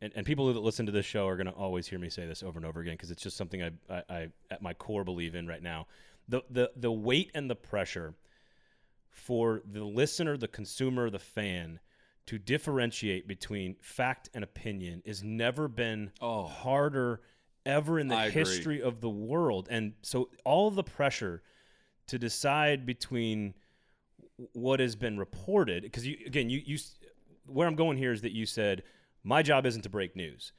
S1: And, and people that listen to this show are going to always hear me say this over and over again because it's just something I, I, I, at my core, believe in right now. The, the, the weight and the pressure for the listener, the consumer, the fan to differentiate between fact and opinion has never been oh. harder ever in the
S3: I
S1: history
S3: agree.
S1: of the world. And so all the pressure to decide between what has been reported, because you again, you you where I'm going here is that you said my job isn't to break news.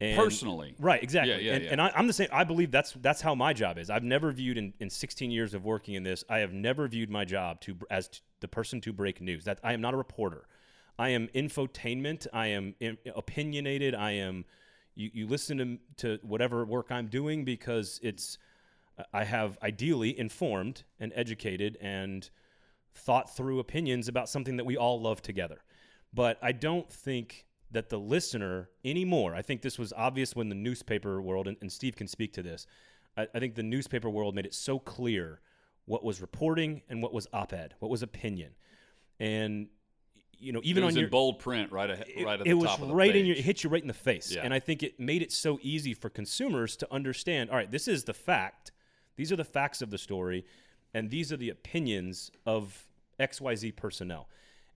S3: And, Personally,
S1: right? Exactly.
S3: Yeah, yeah,
S1: and,
S3: yeah.
S1: and I, am the same. I believe that's that's how my job is. I've never viewed in, in 16 years of working in this. I have never viewed my job to as to the person to break news. That I am not a reporter. I am infotainment. I am in, opinionated. I am you, you listen to, to whatever work I'm doing because it's I have ideally informed and educated and thought through opinions about something that we all love together. But I don't think that the listener anymore, I think this was obvious when the newspaper world, and, and Steve can speak to this, I, I think the newspaper world made it so clear what was reporting and what was op ed, what was opinion. And you know, even
S3: it was
S1: on
S3: in bold print, right, ahead,
S1: it,
S3: right at
S1: it
S3: the
S1: was
S3: top of the
S1: right
S3: page.
S1: in your it hit you right in the face,
S3: Yeah.
S1: and I think it made it so easy for consumers to understand. All right, this is the fact; these are the facts of the story, and these are the opinions of X Y Z personnel.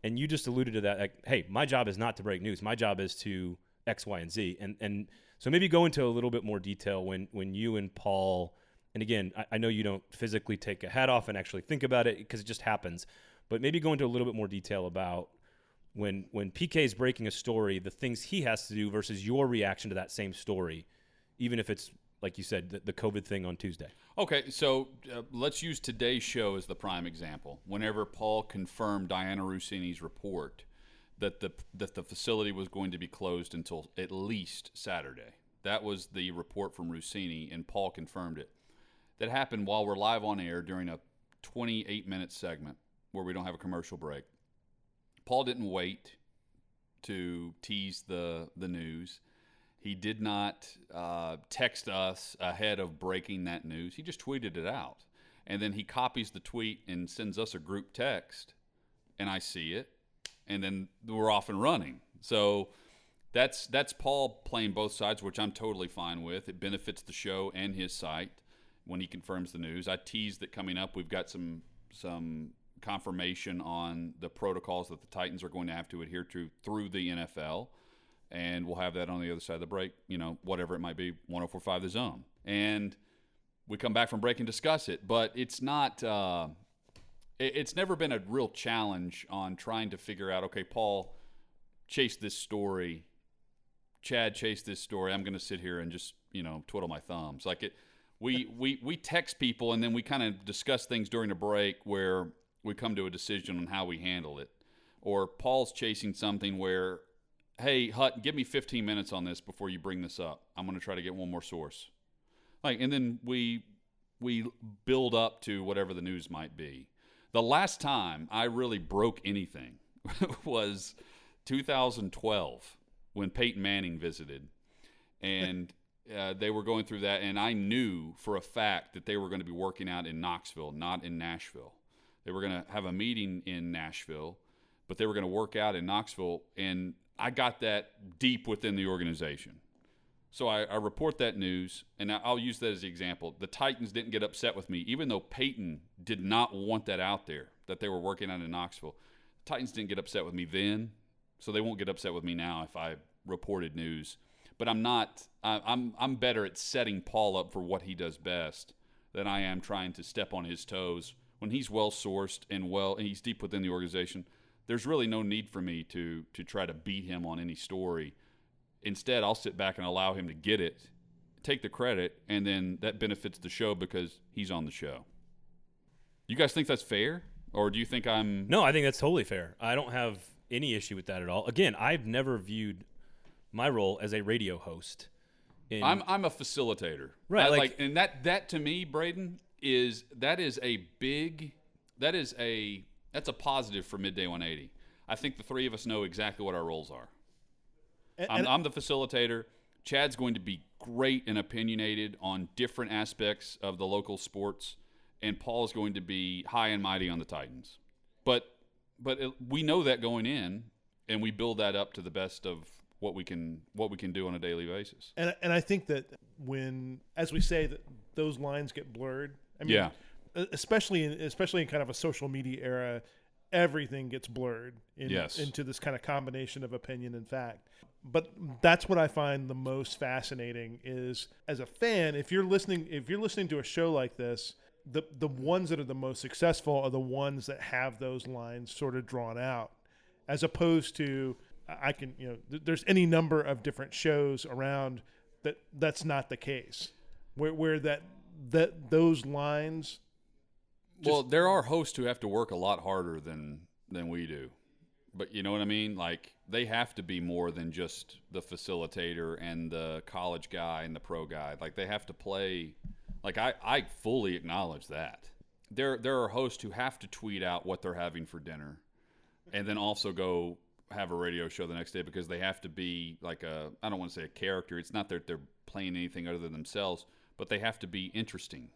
S1: And you just alluded to that. Like, hey, my job is not to break news. My job is to X, Y, and Z. And and so maybe go into a little bit more detail when when you and Paul. And again, I, I know you don't physically take a hat off and actually think about it because it just happens. But maybe go into a little bit more detail about when when PK is breaking a story, the things he has to do versus your reaction to that same story, even if it's like you said, the, the COVID thing on Tuesday.
S3: Okay, so uh, let's use today's show as the prime example. Whenever Paul confirmed Dianna Russini's report that the that the facility was going to be closed until at least Saturday, that was the report from Rossini, and Paul confirmed it. That happened while we're live on air during a 28 minute segment where we don't have a commercial break. Paul didn't wait to tease the the news. He did not uh, text us ahead of breaking that news. He just tweeted it out, and then he copies the tweet and sends us a group text, and I see it, and then we're off and running. So that's that's Paul playing both sides, which I'm totally fine with. It benefits the show and his site when he confirms the news. I teased that coming up, we've got some some confirmation on the protocols that the Titans are going to have to adhere to through the NFL. And we'll have that on the other side of the break, you know, whatever it might be, 1045 the zone. And we come back from break and discuss it. But it's not, uh, it- it's never been a real challenge on trying to figure out, okay, Paul chased this story, Chad chased this story. I'm going to sit here and just, you know, twiddle my thumbs. Like it, we, we, we text people and then we kind of discuss things during a break where we come to a decision on how we handle it. Or Paul's chasing something where, hey, Hut, give me 15 minutes on this before you bring this up. I'm going to try to get one more source. Like, and then we we build up to whatever the news might be. The last time I really broke anything was 2012 when Peyton Manning visited, and uh, they were going through that, and I knew for a fact that they were going to be working out in Knoxville, not in Nashville. They were going to have a meeting in Nashville, but they were going to work out in Knoxville, and I got that deep within the organization. So I, I report that news, and I'll use that as the example. The Titans didn't get upset with me, even though Peyton did not want that out there that they were working on in Knoxville. The Titans didn't get upset with me then, so they won't get upset with me now if I reported news. But I'm not. I, I'm I'm better at setting Paul up for what he does best than I am trying to step on his toes when he's well sourced and well and he's deep within the organization. There's really no need for me to to try to beat him on any story Instead, I'll sit back and allow him to get it, take the credit, and then that benefits the show because he's on the show. You guys think that's fair? Or do you think I'm.
S1: No, I think that's totally fair. I don't have any issue with that at all. Again, I've never viewed my role as a radio host.
S3: In, I'm I'm a facilitator,
S1: right? Like,
S3: like, and that that to me, Braden, is that is a big, that is a that's a positive for midday 180. I think the three of us know exactly what our roles are. And, I'm, I'm the facilitator. Chad's going to be great and opinionated on different aspects of the local sports, and Paul is going to be high and mighty on the Titans. But but it, we know that going in, and we build that up to the best of what we can what we can do on a daily basis.
S2: And and I think that when, as we say, that those lines get blurred. I mean,
S3: yeah.
S2: Especially in, especially in kind of a social media era, everything gets blurred in,
S3: yes.
S2: into this kind of combination of opinion and fact but that's what I find the most fascinating is as a fan, if you're listening if you're listening to a show like this, the the ones that are the most successful are the ones that have those lines sort of drawn out, as opposed to I can you know th- there's any number of different shows around that that's not the case, where where that that those lines.
S3: Well, there are hosts who have to work a lot harder than than we do but you know what I mean? Like they have to be more than just the facilitator and the college guy and the pro guy. Like they have to play. Like I, I fully acknowledge that. There, there are hosts who have to tweet out what they're having for dinner, and then also go have a radio show the next day because they have to be like a. I don't want to say a character. It's not that they're playing anything other than themselves, but they have to be interesting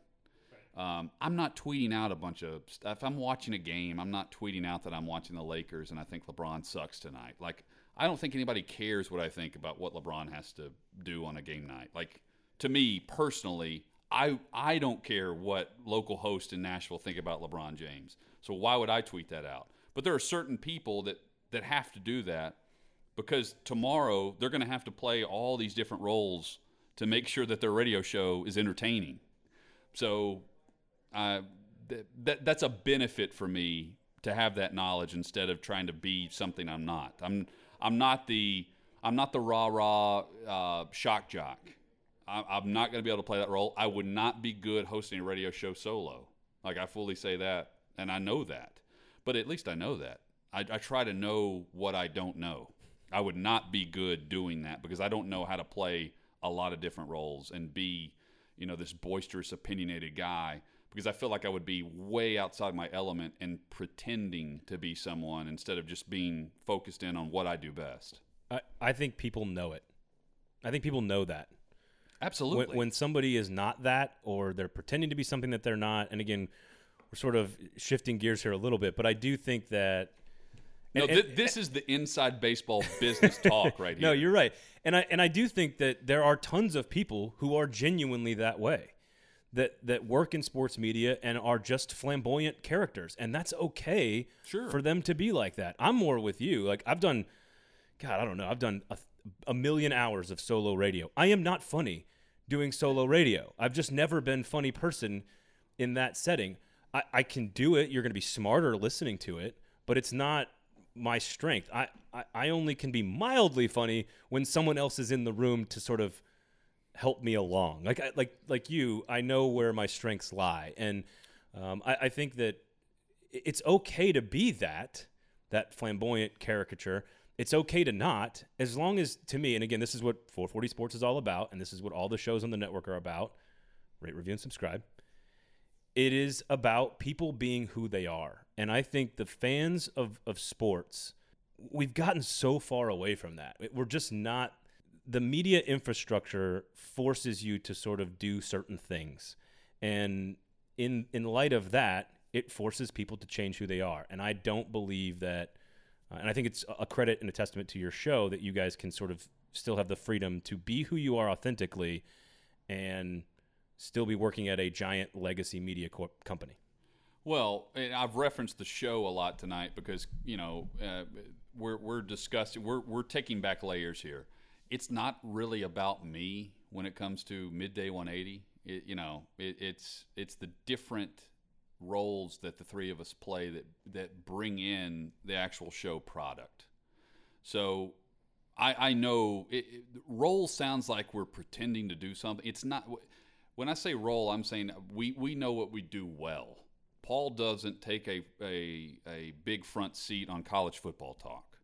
S3: um, I'm not tweeting out a bunch of stuff. If I'm watching a game, I'm not tweeting out that I'm watching the Lakers and I think LeBron sucks tonight. Like, I don't think anybody cares what I think about what LeBron has to do on a game night. Like, to me personally, I I don't care what local hosts in Nashville think about LeBron James. So why would I tweet that out? But there are certain people that that have to do that because tomorrow they're going to have to play all these different roles to make sure that their radio show is entertaining. So uh, that that's a benefit for me to have that knowledge instead of trying to be something I'm not. I'm I'm not the I'm not the rah rah uh, shock jock. I, I'm not going to be able to play that role. I would not be good hosting a radio show solo. Like I fully say that, and I know that. But at least I know that. I, I try to know what I don't know. I would not be good doing that because I don't know how to play a lot of different roles and be, you know, this boisterous, opinionated guy because I feel like I would be way outside my element and pretending to be someone instead of just being focused in on what I do best.
S1: I, I think people know it. I think people know that.
S3: Absolutely.
S1: When, when, somebody is not that or they're pretending to be something that they're not, and again, we're sort of shifting gears here a little bit, but I do think that.
S3: No, and, th- this is the inside baseball business talk right here.
S1: No, you're right, and I and I do think that there are tons of people who are genuinely that way that that work in sports media and are just flamboyant characters and that's okay
S3: sure.
S1: for them to be like that. I'm more with you. Like i've done god i don't know i've done a, a million hours of solo radio. I am not funny doing solo radio. I've just never been funny person in that setting. I, I can do it. You're going to be smarter listening to it but it's not my strength. I, I i only can be mildly funny when someone else is in the room to sort of help me along. Like I, like like you, I know where my strengths lie, and um, I, I think that it's okay to be that that flamboyant caricature. It's okay to not, as long as to me. And again, this is what 440 Sports is all about, and this is what all the shows on the network are about. Rate, review, and subscribe. It is about people being who they are, and I think the fans of of sports, we've gotten so far away from that. We're just not the media infrastructure forces you to sort of do certain things. And in in light of that, it forces people to change who they are. And I don't believe that Uh, and I think it's a credit and a testament to your show that you guys can sort of still have the freedom to be who you are authentically and still be working at a giant legacy media corp- company.
S3: Well, I've referenced the show a lot tonight because you know uh, we're we're discussing we're we're taking back layers here. It's not really about me when it comes to midday 180. It, you know, it, it's it's the different roles that the three of us play that that bring in the actual show product. So I, I know it, it, role sounds like we're pretending to do something. It's not. When I say role, I'm saying we we know what we do well. Paul doesn't take a, a, a big front seat on college football talk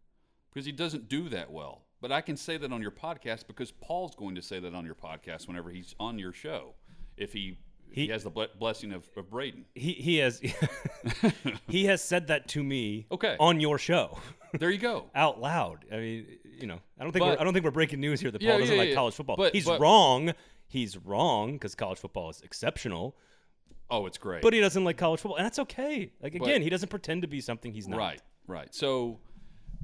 S3: because he doesn't do that well. But I can say that on your podcast because Paul's going to say that on your podcast whenever he's on your show. If he he, he has the blessing of, of Braden.
S1: He he has he has said that to me.
S3: Okay.
S1: on your show.
S3: There you go.
S1: Out loud. I mean, you know, I don't think but, we're, I don't think we're breaking news here that Paul yeah, doesn't
S3: yeah,
S1: like
S3: yeah.
S1: college football.
S3: But,
S1: He's
S3: but,
S1: wrong. He's wrong because college football is exceptional.
S3: Oh, it's great.
S1: But he doesn't like college football, and that's okay. Like again, he doesn't pretend to be something he's not.
S3: Right, right. So,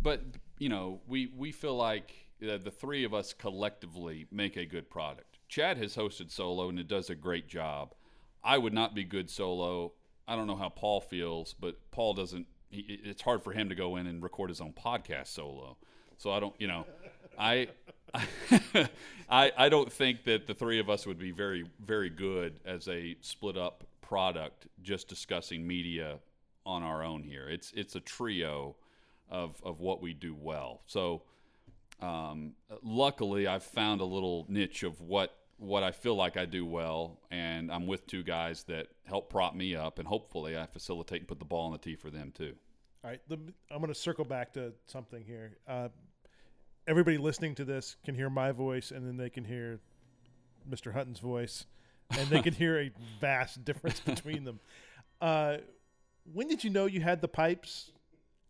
S3: but you know, we we feel like uh, the three of us collectively make a good product. Chad has hosted solo and it does a great job. I would not be good solo. I don't know how Paul feels, but Paul doesn't. He, it's hard for him to go in and record his own podcast solo. So I don't, you know, I, I, I don't think that the three of us would be very, very good as a split up product just discussing media on our own here. It's it's a trio of of what we do well. So um, luckily, I've found a little niche of what what I feel like I do well, and I'm with two guys that help prop me up, and hopefully, I facilitate and put the ball on the tee for them too.
S2: All right, the, I'm going to circle back to something here. Uh, everybody listening to this can hear my voice, and then they can hear Mr. Hutton's voice and they can hear a vast difference between them. Uh, when did you know you had the pipes,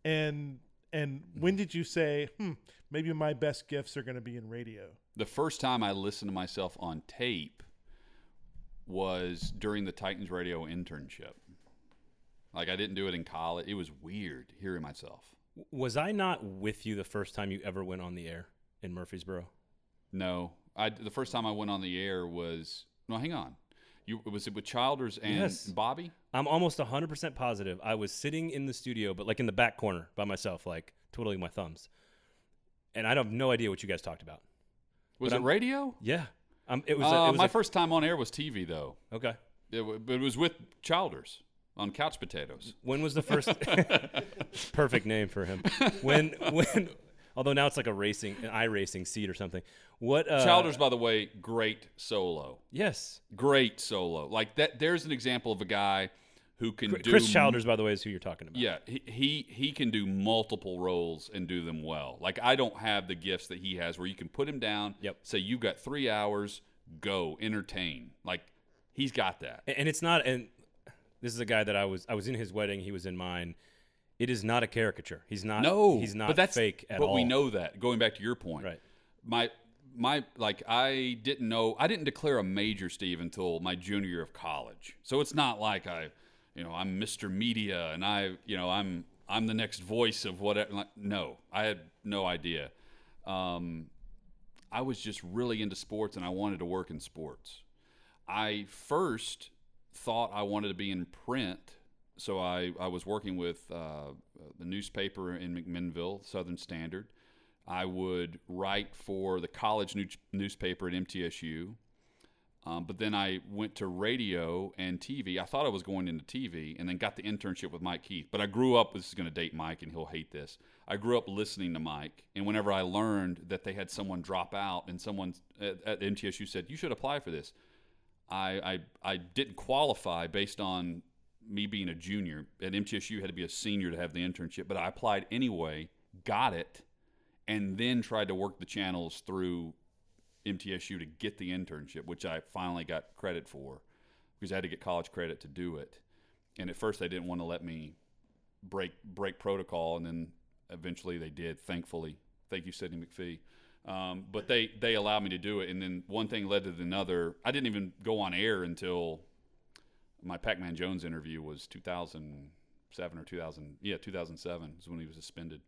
S2: and and when did you say, hmm, maybe my best gifts are going to be in radio?
S3: The first time I listened to myself on tape was during the Titans radio internship. Like I didn't do it in college. It was weird hearing myself.
S1: Was I not with you the first time you ever went on the air in Murfreesboro?
S3: No. I the first time I went on the air was no, hang on. You was it with Childers and
S1: Yes.
S3: Bobby?
S1: I'm almost 100% positive. I was sitting in the studio, but like in the back corner by myself, like twiddling my thumbs. And I have no idea what you guys talked about.
S3: Was
S1: But
S3: it
S1: I'm-
S3: radio?
S1: Yeah. Um, it was,
S3: Uh,
S1: a, it was
S3: my
S1: a-
S3: first time on air was TV though.
S1: Okay.
S3: It, but it was with Childers on Couch Potatoes.
S1: When was the first perfect name for him? When when although now it's like a racing an racing seat or something. What uh
S3: Childers, by the way, great solo.
S1: Yes.
S3: Great solo. Like that. There's an example of a guy who can do
S1: Chris Childers by the way is who you're talking about.
S3: Yeah, he, he he can do multiple roles and do them well. Like I don't have the gifts that he has, where you can put him down.
S1: Yep.
S3: Say you've got three hours, go entertain. Like he's got that.
S1: And it's not and this is a guy that I was I was in his wedding, he was in mine. It is not a caricature. He's not
S3: No,
S1: he's not
S3: but that's
S1: fake at
S3: but
S1: all.
S3: we know that. Going back to your point,
S1: Right.
S3: My my like I didn't know I didn't declare a major Steve until my junior year of college. So it's not like I, you know, I'm Mr. Media and I, you know, I'm I'm the next voice of whatever. Like, no, I had no idea. Um, I was just really into sports and I wanted to work in sports. I first thought I wanted to be in print, so I, I was working with uh, the newspaper in McMinnville, Southern Standard. I would write for the college news, newspaper at MTSU. Um, but then I went to radio and TV. I thought I was going into TV and then got the internship with Mike Keith. But I grew up, this is going to date Mike and he'll hate this. I grew up listening to Mike. And whenever I learned that they had someone drop out and someone at, at MTSU said, You should apply for this, I, I, I didn't qualify based on me being a junior. At MTSU, had to be a senior to have the internship. But I applied anyway, got it, and then tried to work the channels through MTSU to get the internship, which I finally got credit for because I had to get college credit to do it. And at first, they didn't want to let me break break protocol, and then eventually they did. Thankfully, thank you, Sidney McPhee. Um, but they they allowed me to do it, and then one thing led to another. I didn't even go on air until my Pac-Man Jones interview was 2007 or 2000. Yeah, 2007 is when he was suspended.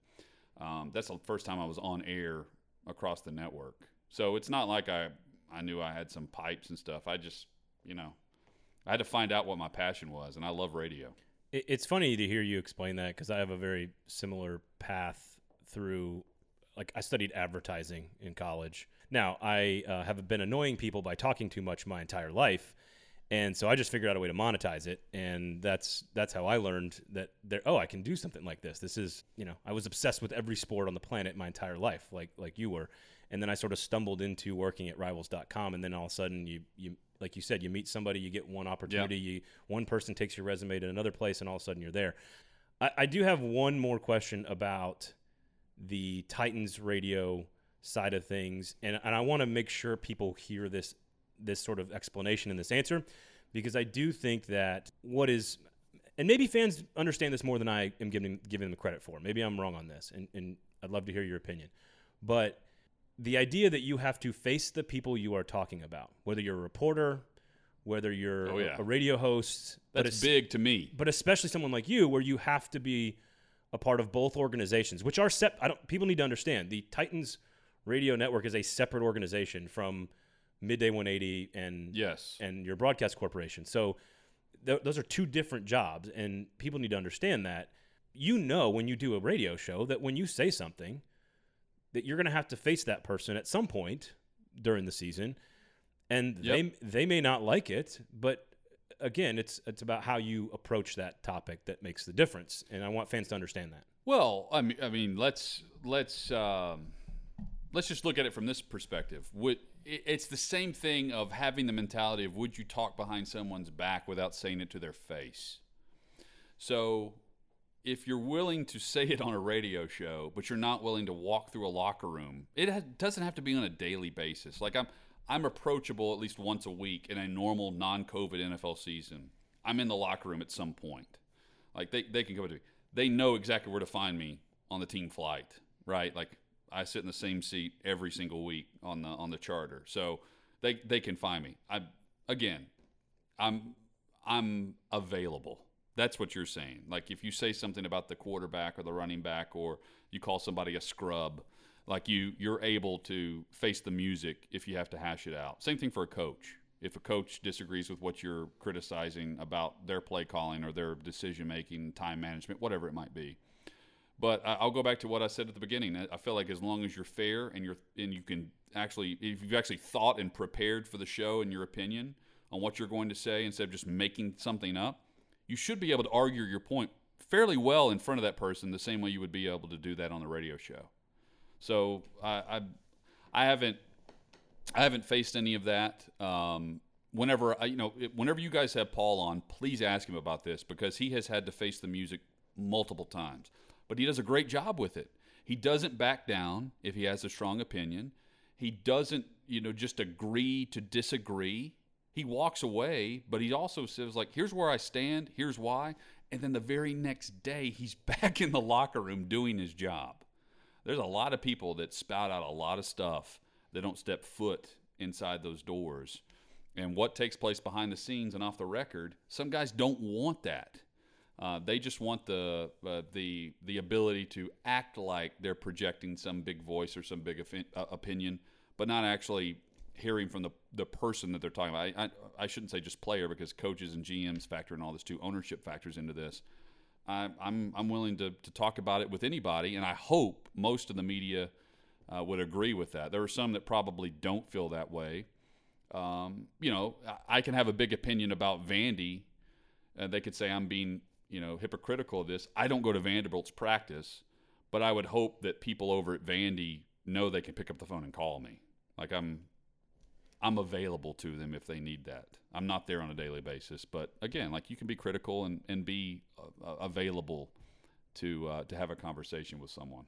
S3: Um, that's the first time I was on air across the network. So it's not like I I knew I had some pipes and stuff. I just you know I had to find out what my passion was, and I love radio.
S1: It's funny to hear you explain that because I have a very similar path through. Like I studied advertising in college. Now I uh, have been annoying people by talking too much my entire life, and so I just figured out a way to monetize it, and that's that's how I learned that there. Oh, I can do something like this. This is you know I was obsessed with every sport on the planet my entire life, like like you were, and then I sort of stumbled into working at Rivals.com, and then all of a sudden you you like you said you meet somebody, you get one opportunity, you one person takes your resume to another place, and all of a sudden you're there. I, I do have one more question about the Titans radio side of things, and, and I want to make sure people hear this this sort of explanation and this answer, because I do think that what is, and maybe fans understand this more than I am giving giving them credit for. Maybe I'm wrong on this, and, and I'd love to hear your opinion. But the idea that you have to face the people you are talking about, whether you're a reporter, whether you're
S3: Oh, yeah.
S1: a radio host,
S3: That's big to me.
S1: but especially someone like you where you have to be a part of both organizations which are sep- I don't people need to understand the Titans radio network is a separate organization from Midday 180 and
S3: Yes.
S1: and your broadcast corporation so th- those are two different jobs and people need to understand that you know when you do a radio show that when you say something that you're going to have to face that person at some point during the season and
S3: Yep.
S1: they they may not like it but again it's it's about how you approach that topic that makes the difference and I want fans to understand that
S3: Well, I mean, I mean, let's let's um, let's just look at it from this perspective. It- it's the same thing of having the mentality of would you talk behind someone's back without saying it to their face? So, if you're willing to say it on a radio show, but you're not willing to walk through a locker room, it doesn't have to be on a daily basis. Like I'm I'm approachable at least once a week in a normal non-COVID NFL season. I'm in the locker room at some point. Like they, they can go to me. They know exactly where to find me on the team flight, right? Like I sit in the same seat every single week on the on the charter. So they they can find me. I again, I'm I'm available. That's what you're saying. Like if you say something about the quarterback or the running back or you call somebody a scrub, like you you're able to face the music if you have to hash it out. Same thing for a coach. If a coach disagrees with what you're criticizing about their play calling or their decision making, time management, whatever it might be. But I'll go back to what I said at the beginning. I- I feel like as long as you're fair and you're and you can actually, if you've actually thought and prepared for the show and your opinion on what you're going to say instead of just making something up, you should be able to argue your point fairly well in front of that person, the same way you would be able to do that on the radio show. So I I, I haven't I haven't faced any of that. Um, whenever I, you know, whenever you guys have Paul on, please ask him about this because he has had to face the music multiple times, but he does a great job with it. He doesn't back down if he has a strong opinion. He doesn't, you know, just agree to disagree. He walks away, but he also says like, "Here's where I stand. Here's why." And then the very next day, he's back in the locker room doing his job there's a lot of people that spout out a lot of stuff that don't step foot inside those doors. And what takes place behind the scenes and off the record, some guys don't want that. Uh, they just want the uh, the the ability to act like they're projecting some big voice or some big uh, opinion, but not actually hearing from the the person that they're talking about. I, I, I shouldn't say just player because coaches and GMs factor in all this too. Ownership factors into this. I, I'm I'm willing to, to talk about it with anybody, and I hope most of the media uh, would agree with that. There are some that probably don't feel that way. Um, you know, I- I can have a big opinion about Vandy, and they could say I'm being you know hypocritical of this. I don't go to Vanderbilt's practice, but I would hope that people over at Vandy know they can pick up the phone and call me. Like I'm I'm available to them if they need that. I'm not there on a daily basis, but again, like you can be critical and, and be uh, uh, available to uh, to have a conversation with someone.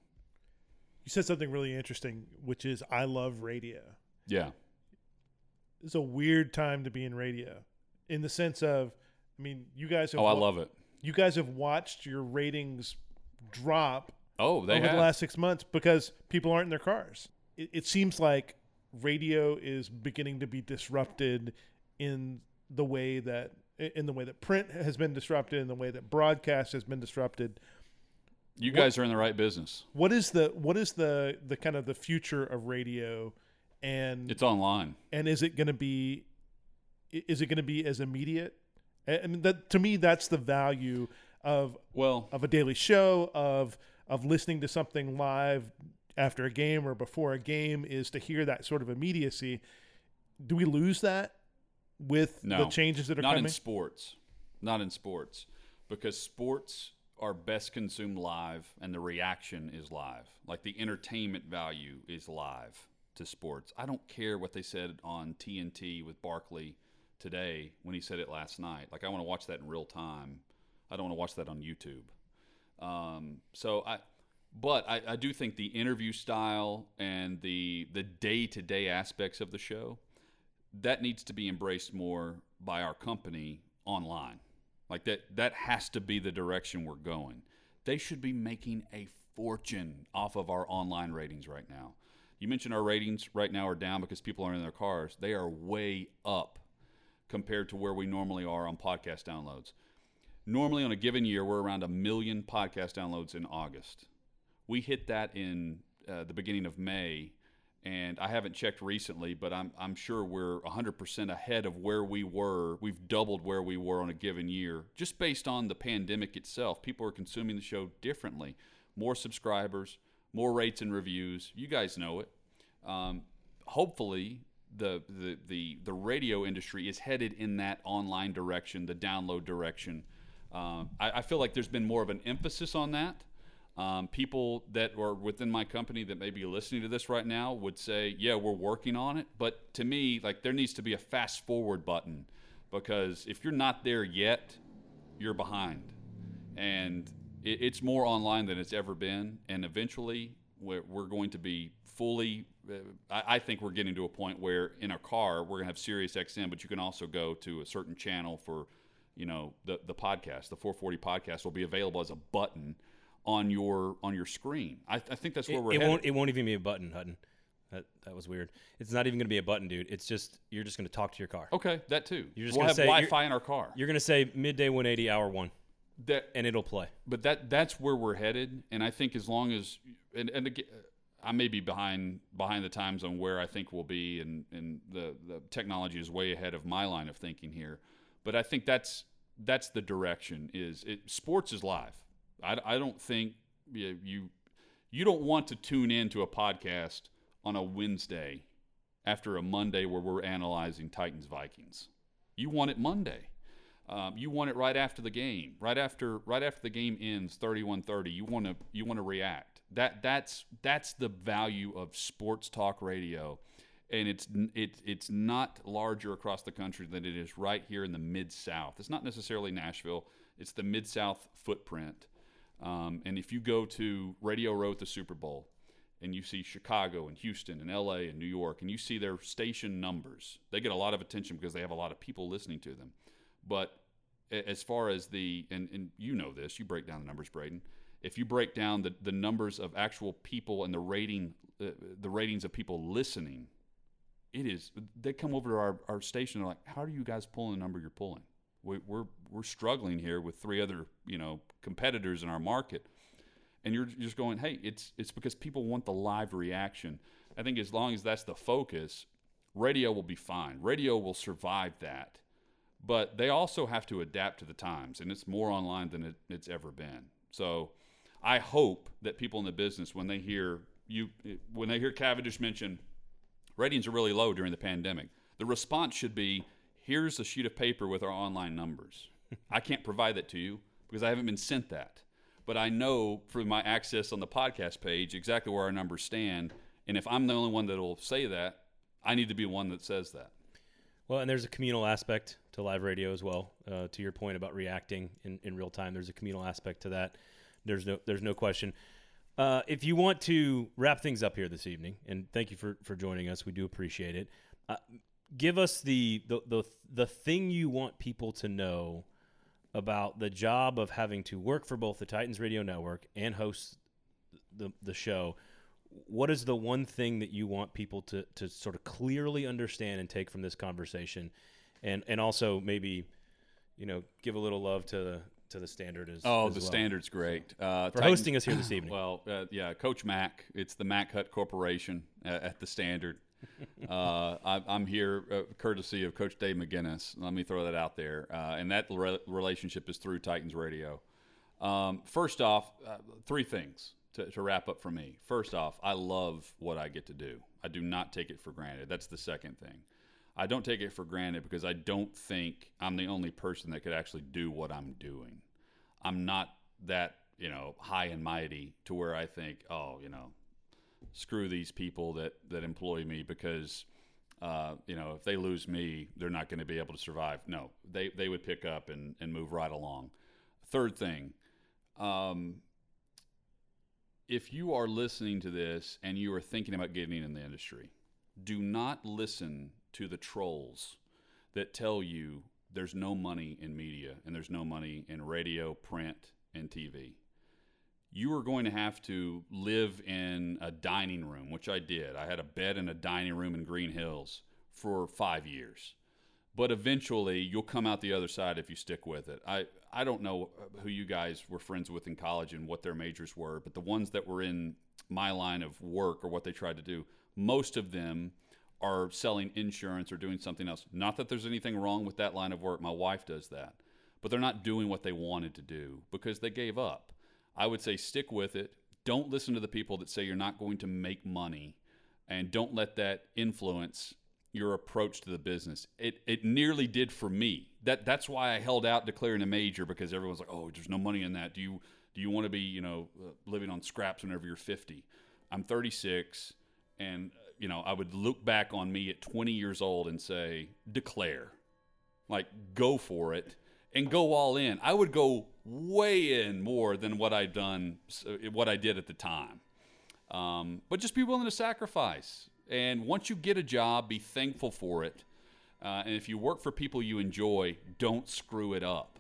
S2: You said something really interesting, which is I love radio.
S3: Yeah,
S2: It's a weird time to be in radio, in the sense of, I mean, you guys
S3: Oh, I love it.
S2: You guys have watched your ratings drop
S3: Oh,
S2: over
S3: have.
S2: the last six months because people aren't in their cars. It, it seems like radio is beginning to be disrupted in the way that in the way that print has been disrupted, in the way that broadcast has been disrupted.
S3: You guys are in the right business.
S2: What is the what is the the kind of the future of radio, and
S3: It's online.
S2: and is it going to be is it going to be as immediate? I I that to me, that's the value of
S3: Well,
S2: of a daily show of of listening to something live after a game or before a game is to hear that sort of immediacy. Do we lose that with
S3: No.
S2: the changes that are
S3: not
S2: coming?
S3: in sports. Not in sports. Because sports are best consumed live and the reaction is live. Like the entertainment value is live to sports. I don't care what they said on TNT with Barkley today when he said it last night. Like I want to watch that in real time. I don't want to watch that on YouTube. Um, so I, but I, I do think the interview style and the the day to day aspects of the show that needs to be embraced more by our company online. Like that that has to be the direction we're going. They should be making a fortune off of our online ratings right now. You mentioned our ratings right now are down because people are in their cars. They are way up compared to where we normally are on podcast downloads. Normally on a given year, we're around a million podcast downloads in August. We hit that in uh, the beginning of May, and I haven't checked recently, but I'm, I'm sure we're 100% ahead of where we were. We've doubled where we were on a given year, just based on the pandemic itself. People are consuming the show differently. More subscribers, more rates and reviews. You guys know it. Um, hopefully, the, the, the, the radio industry is headed in that online direction, the download direction. Um, I, I feel like there's been more of an emphasis on that. Um, people that are within my company that may be listening to this right now would say, "Yeah, we're working on it." But to me, like there needs to be a fast forward button because if you're not there yet, you're behind, and it, it's more online than it's ever been. And eventually, we're, we're going to be fully. I, I think we're getting to a point where in a car we're gonna have Sirius XM, but you can also go to a certain channel for, you know, the the podcast. The 440 podcast will be available as a button on your on your screen. I, I think that's where
S1: It,
S3: we're
S1: it
S3: headed.
S1: won't. It won't even be a button, Hutton. That that was weird. It's not even going to be a button, dude. It's just you're just going to talk to your car.
S3: okay, that too.
S1: You're just
S3: we'll
S1: gonna
S3: have
S1: say-
S3: Wi-Fi in our car.
S1: You're going to say midday 180, hour one,
S3: That,
S1: and it'll play.
S3: but that that's where we're headed. And I think as long as and, and again, I may be behind behind the times on where I think we'll be, and and the the technology is way ahead of my line of thinking here. But I think that's that's the direction. Is it sports is live. I, I don't think you, you you don't want to tune in to a podcast on a Wednesday after a Monday where we're analyzing Titans Vikings. You want it Monday. Um, you want it right after the game, right after right after the game ends, 31-30. You want to you want to react. That that's that's the value of sports talk radio, and it's it, it's not larger across the country than it is right here in the mid South. It's not necessarily Nashville. It's the mid South footprint. Um, and if you go to Radio Row at the Super Bowl, and you see Chicago and Houston and LA and New York, and you see their station numbers, they get a lot of attention because they have a lot of people listening to them. But as far as the, and, and you know this, you break down the numbers, Braden. If you break down the, the numbers of actual people and the rating, uh, the ratings of people listening, it is, they come over to our, our station. They're like, how are you guys pulling the number you're pulling? We, we're, we're struggling here with three other, you know, competitors in our market and you're just going, hey, it's it's because people want the live reaction. I think as long as that's the focus, radio will be fine. Radio will survive that, but they also have to adapt to the times, and it's more online than it, it's ever been. So, I hope that people in the business, when they hear you, when they hear Cavendish mention ratings are really low during the pandemic, the response should be, here's a sheet of paper with our online numbers. I can't provide that to you because I haven't been sent that but I know through my access on the podcast page exactly where our numbers stand. And if I'm the only one that'll say that, I need to be one that says that.
S1: Well, and there's a communal aspect to live radio as well. Uh, to your point about reacting in, in real time, there's a communal aspect to that. There's no there's no question. Uh, if you want to wrap things up here this evening, and thank you for, for joining us, we do appreciate it. Uh, give us the, the the the thing you want people to know about the job of having to work for both the Titans Radio Network and host the the show. What is the one thing that you want people to to sort of clearly understand and take from this conversation, and and also maybe, you know, give a little love to the to the standard as
S3: Oh,
S1: as
S3: the
S1: well.
S3: standard's great. Uh,
S1: for
S3: Titan-
S1: hosting us here this evening.
S3: Well, uh, yeah, Coach Mack. It's the Mack Hut Corporation at, at the Standard. uh, I, I'm here uh, courtesy of Coach Dave McGinnis. Let me throw that out there. Uh, and that re- relationship is through Titans Radio. Um, first off, uh, three things to, to wrap up for me. First off, I love what I get to do. I do not take it for granted. That's the second thing. I don't take it for granted because I don't think I'm the only person that could actually do what I'm doing. I'm not that, you know, high and mighty to where I think, oh, you know, screw these people that, that employ me because, uh, you know, if they lose me, they're not going to be able to survive. No, they, they would pick up and, and move right along. Third thing, um, if you are listening to this and you are thinking about getting in the industry, do not listen to the trolls that tell you there's no money in media and there's no money in radio, print, and TV. You are going to have to live in a dining room, which I did. I had a bed in a dining room in Green Hills for five years. But eventually, you'll come out the other side if you stick with it. I, I don't know who you guys were friends with in college and what their majors were, but the ones that were in my line of work or what they tried to do, most of them are selling insurance or doing something else. Not that there's anything wrong with that line of work. My wife does that. But they're not doing what they wanted to do because they gave up. I would say stick with it. Don't listen to the people that say you're not going to make money and don't let that influence your approach to the business. It it nearly did for me. That that's why I held out declaring a major because everyone's like, "Oh, there's no money in that. Do you do you want to be, you know, uh, living on scraps whenever you're 50?" I'm 36 and you know, I would look back on me at 20 years old and say, "Declare." Like go for it and go all in. I would go way in more than what I'd done what I did at the time. Um, but just be willing to sacrifice. And once you get a job, be thankful for it. Uh, and if you work for people you enjoy, don't screw it up.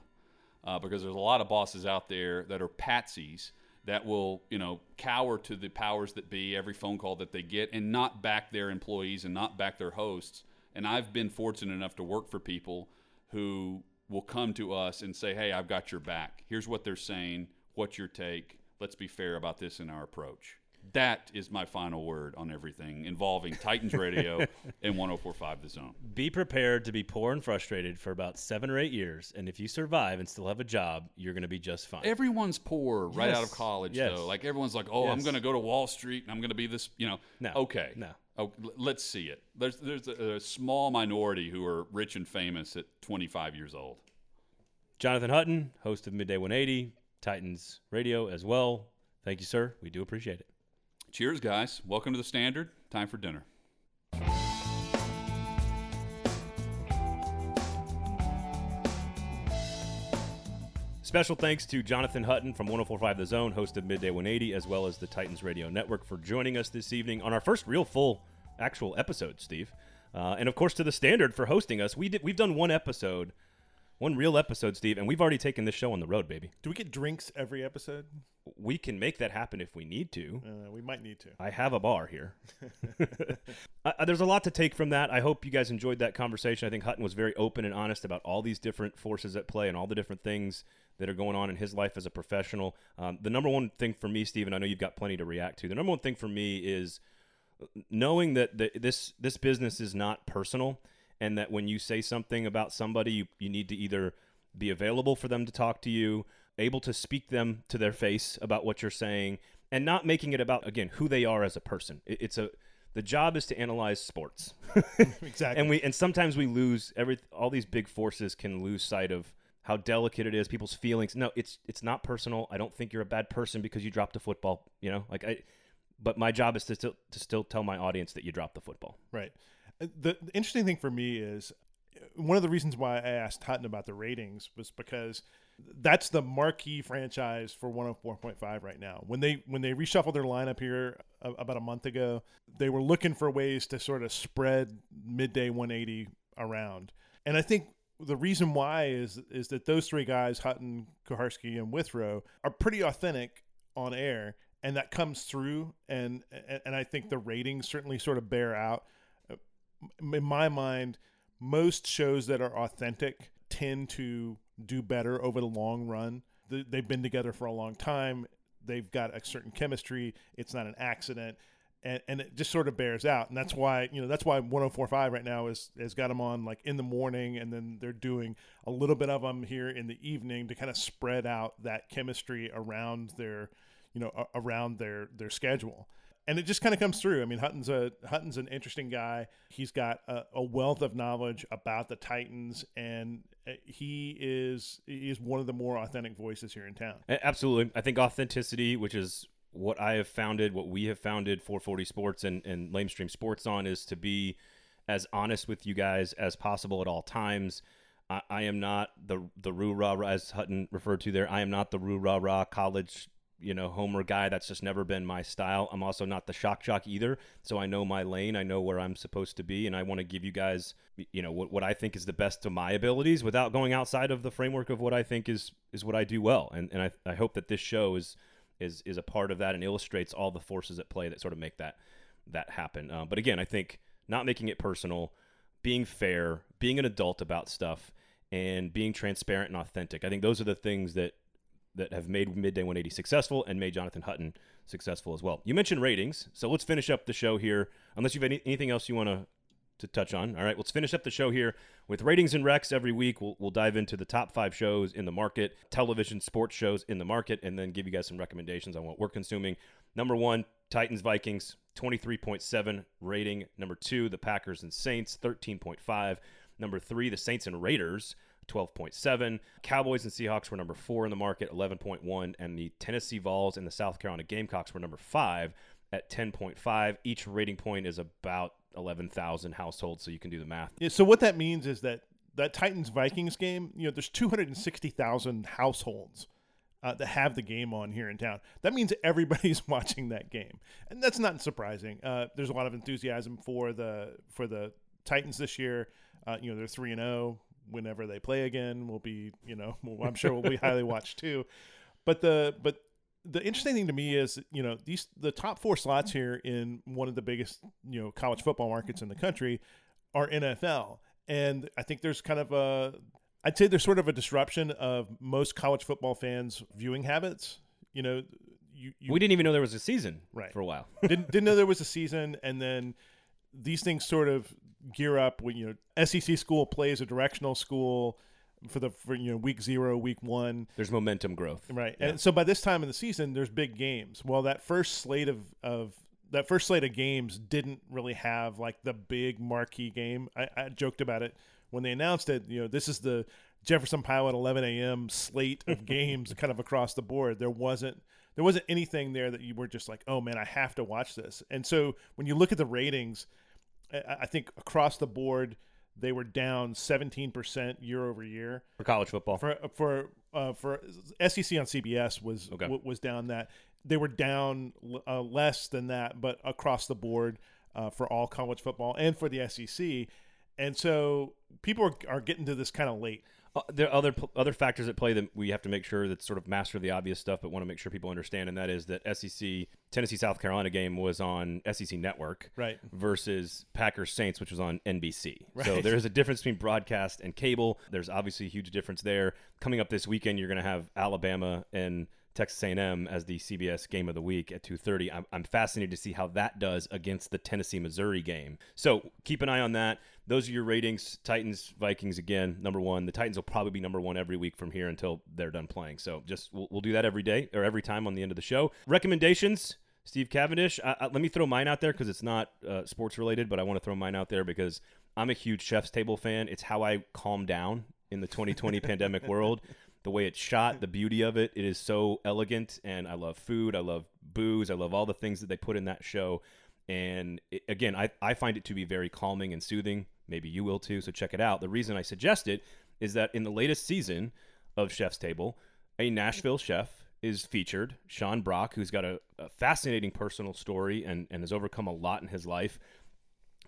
S3: Uh, because there's a lot of bosses out there that are patsies that will, you know, cower to the powers that be every phone call that they get and not back their employees and not back their hosts. And I've been fortunate enough to work for people who will come to us and say, "Hey, I've got your back. Here's what they're saying. What's your take? Let's be fair about this in our approach." That is my final word on everything involving Titans Radio and 1045 The Zone.
S1: Be prepared to be poor and frustrated for about seven or eight years, and if you survive and still have a job, you're going to be just fine.
S3: Everyone's poor right out of college,
S1: yes.
S3: though. Like everyone's like, "Oh, I'm going to go to Wall Street and I'm going to be this," you know.
S1: No,
S3: Okay.
S1: no.
S3: Oh, let's see it. There's there's a, a small minority who are rich and famous at 25 years old.
S1: Jonathan Hutton, host of Midday 180, Titans Radio as well. Thank you, sir. We do appreciate it.
S3: Cheers, guys. Welcome to the Standard. Time for dinner.
S1: Special thanks to Jonathan Hutton from 1045 The Zone, host of Midday 180, as well as the Titans Radio Network, for joining us this evening on our first real full actual episode, Steve. Uh, and of course to the Standard for hosting us. We did we've done one episode, one real episode, Steve, and we've already taken this show on the road, baby.
S2: Do we get drinks every episode?
S1: We can make that happen if we need to.
S2: Uh, we might need to.
S1: I have a bar here. uh, there's a lot to take from that. I hope you guys enjoyed that conversation. I think Hutton was very open and honest about all these different forces at play and all the different things that are going on in his life as a professional. Um, the number one thing for me, Stephen, I know you've got plenty to react to. The number one thing for me is knowing that the, this this business is not personal, and that when you say something about somebody, you, you need to either be available for them to talk to you, able to speak them to their face about what you're saying, and not making it about again who they are as a person. It, it's a the job is to analyze sports,
S2: Exactly.
S1: and we and sometimes we lose every all these big forces can lose sight of how delicate it is people's feelings no it's it's not personal i don't think you're a bad person because you dropped a football you know like i but my job is to still to still tell my audience that you dropped the football
S2: Right. The, the interesting thing for me is one of the reasons why I asked Hutton about the ratings was because that's the marquee franchise for 104.5 right now. When they when they reshuffled their lineup here a, about a month ago, they were looking for ways to sort of spread midday 180 around. And I think the reason why is is that those three guys, Hutton, Koharski, and Withrow, are pretty authentic on air, and that comes through. And, and I think the ratings certainly sort of bear out. In my mind, most shows that are authentic tend to do better over the long run. They've been together for a long time. They've got a certain chemistry. It's not an accident. And, and it just sort of bears out, and that's why you know that's why 104.5 right now is has got them on like in the morning, and then they're doing a little bit of them here in the evening to kind of spread out that chemistry around their you know around their their schedule and it just kind of comes through. I mean, Hutton's a Hutton's an interesting guy. He's got a, a, wealth of knowledge about the Titans, and uh, he is he is one of the more authentic voices here in town.
S1: Absolutely, I think authenticity, which is what I have founded, what we have founded 440 Sports and and Lamestream Sports on, is to be as honest with you guys as possible at all times. I, I am not the the rah rah as Hutton referred to there. I am not the roo rah rah college you know, homer guy. That's just never been my style. I'm also not the shock jock either. So I know my lane. I know where I'm supposed to be. And I want to give you guys, you know, what, what I think is the best of my abilities without going outside of the framework of what I think is, is what I do well. And, and I, I hope that this show is, is, is a part of that and illustrates all the forces at play that sort of make that, that happen. Uh, but again, I think not making it personal, being fair, being an adult about stuff, and being transparent and authentic. I think those are the things that that have made Midday 180 successful and made Jonathan Hutton successful as well. You mentioned ratings, so let's finish up the show here. Unless you've any, anything else you want to to touch on. All right, let's finish up the show here with ratings and recs every week. We'll, we'll dive into the top five shows in the market, television sports shows in the market, and then give you guys some recommendations on what we're consuming. Number one, Titans Vikings, 23.7 rating. Number two, the Packers and Saints, 13.5. Number three, the Saints and Raiders, 12.7. Cowboys and Seahawks were number four in the market, 11.1. And the Tennessee Vols and the South Carolina Gamecocks were number five at 10.5. Each rating point is about 11,000 households, so you can do the math.
S2: Yeah, so what that means is that that Titans Vikings game, you know, there's 260,000 households uh, that have the game on here in town. That means everybody's watching that game, and that's not surprising. Uh, there's a lot of enthusiasm for the for the Titans this year. Uh, you know, they're three and zero. Whenever they play again will be you know I'm sure will be highly watched too. But the but the interesting thing to me is you know these the top four slots here in one of the biggest you know college football markets in the country are NFL, and I think there's kind of a I'd say there's sort of a disruption of most college football fans' viewing habits. You know, you, you
S1: we didn't even know there was a season
S2: right.
S1: for a while.
S2: didn't didn't know there was a season, and then these things sort of gear up when you know SEC school plays a directional school for the for you know week zero, week one.
S1: There's momentum growth,
S2: right? Yeah. And so by this time in the season, there's big games. Well, that first slate of of that first slate of games didn't really have like the big marquee game. I, I joked about it when they announced it. You know, this is the Jefferson Pilot 11 a.m. slate of games, kind of across the board. There wasn't there wasn't anything there that you were just like, oh man, I have to watch this. And so when you look at the ratings I think across the board they were down 17% year over year
S1: for college football.
S2: For for uh, for SEC on CBS was okay. w- was down that they were down uh, less than that, but across the board uh, for all college football and for the SEC, and so people are, are getting to this kind of late.
S1: Uh, there are other other factors at play that we have to make sure that sort of master the obvious stuff, but want to make sure people understand, and that is that SEC Tennessee South Carolina game was on SEC Network,
S2: right,
S1: versus Packers Saints, which was on NBC.
S2: Right.
S1: So there is a difference between broadcast and cable. There's obviously a huge difference there. Coming up this weekend, you're going to have Alabama and Texas A&M as the CBS game of the week at 2:30. I'm, I'm fascinated to see how that does against the Tennessee Missouri game. So keep an eye on that. Those are your ratings. Titans Vikings again number one. The Titans will probably be number one every week from here until they're done playing. So just we'll, we'll do that every day or every time on the end of the show. Recommendations. Steve Cavendish. I, I, let me throw mine out there because it's not uh, sports related, but I want to throw mine out there because I'm a huge Chef's Table fan. It's how I calm down in the 2020 pandemic world the way it's shot, the beauty of it. It is so elegant, and I love food. I love booze. I love all the things that they put in that show. And it, again, I, I find it to be very calming and soothing. Maybe you will too, so check it out. The reason I suggest it is that in the latest season of Chef's Table, a Nashville chef is featured, Sean Brock, who's got a, a fascinating personal story and, and has overcome a lot in his life,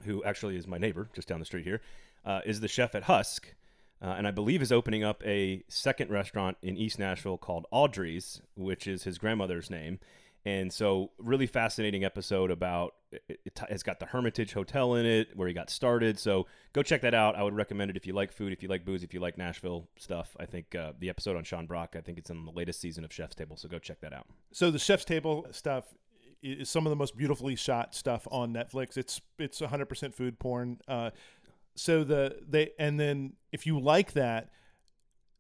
S1: who actually is my neighbor just down the street here, uh, is the chef at Husk uh, and I believe is opening up a second restaurant in East Nashville called Audrey's, which is his grandmother's name. And so, really fascinating episode about it, it, it's got the Hermitage Hotel in it where he got started. So go check that out. I would recommend it if you like food, if you like booze, if you like Nashville stuff. I think uh, the episode on Sean Brock, I think it's in the latest season of Chef's Table. So go check that out.
S2: So the Chef's Table stuff is some of the most beautifully shot stuff on Netflix. It's it's 100% food porn. Uh, so the they and then if you like that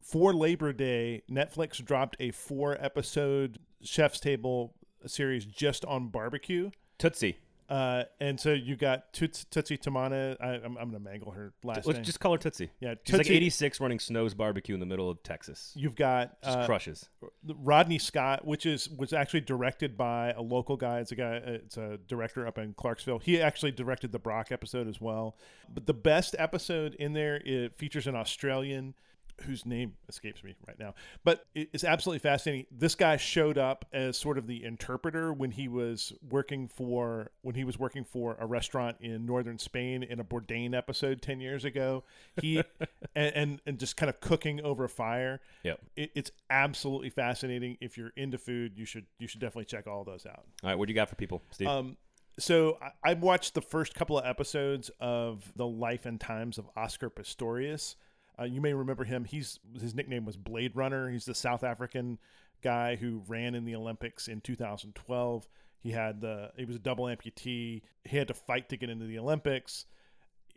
S2: for Labor Day, Netflix dropped a four episode Chef's Table series just on barbecue.
S1: Tootsie.
S2: Uh, and so you got Toots, Tootsie Tamana. I, am I'm going to mangle her last
S1: Let's
S2: name.
S1: just call her Tootsie.
S2: yeah,
S1: She's like 86 running Snow's Barbecue in the middle of Texas.
S2: You've got
S1: Just
S2: uh,
S1: crushes.
S2: Rodney Scott, which is was actually directed by a local guy. It's a guy. It's a director up in Clarksville. He actually directed the Brock episode as well. But the best episode in there it features an Australian whose name escapes me right now. But it's absolutely fascinating. This guy showed up as sort of the interpreter when he was working for when he was working for a restaurant in northern Spain in a Bourdain episode ten years ago. He and, and and just kind of cooking over a fire
S1: Yep.
S2: it, it's absolutely fascinating. If you're into food, you should you should definitely check all those out.
S1: All right, what do you got for people, Steve?
S2: Um, so I, I watched the first couple of episodes of the life and times of Oscar Pistorius. Uh, you may remember him. He's his nickname was Blade Runner. He's the South African guy who ran in the Olympics in 2012. He had the he was a double amputee. He had to fight to get into the Olympics.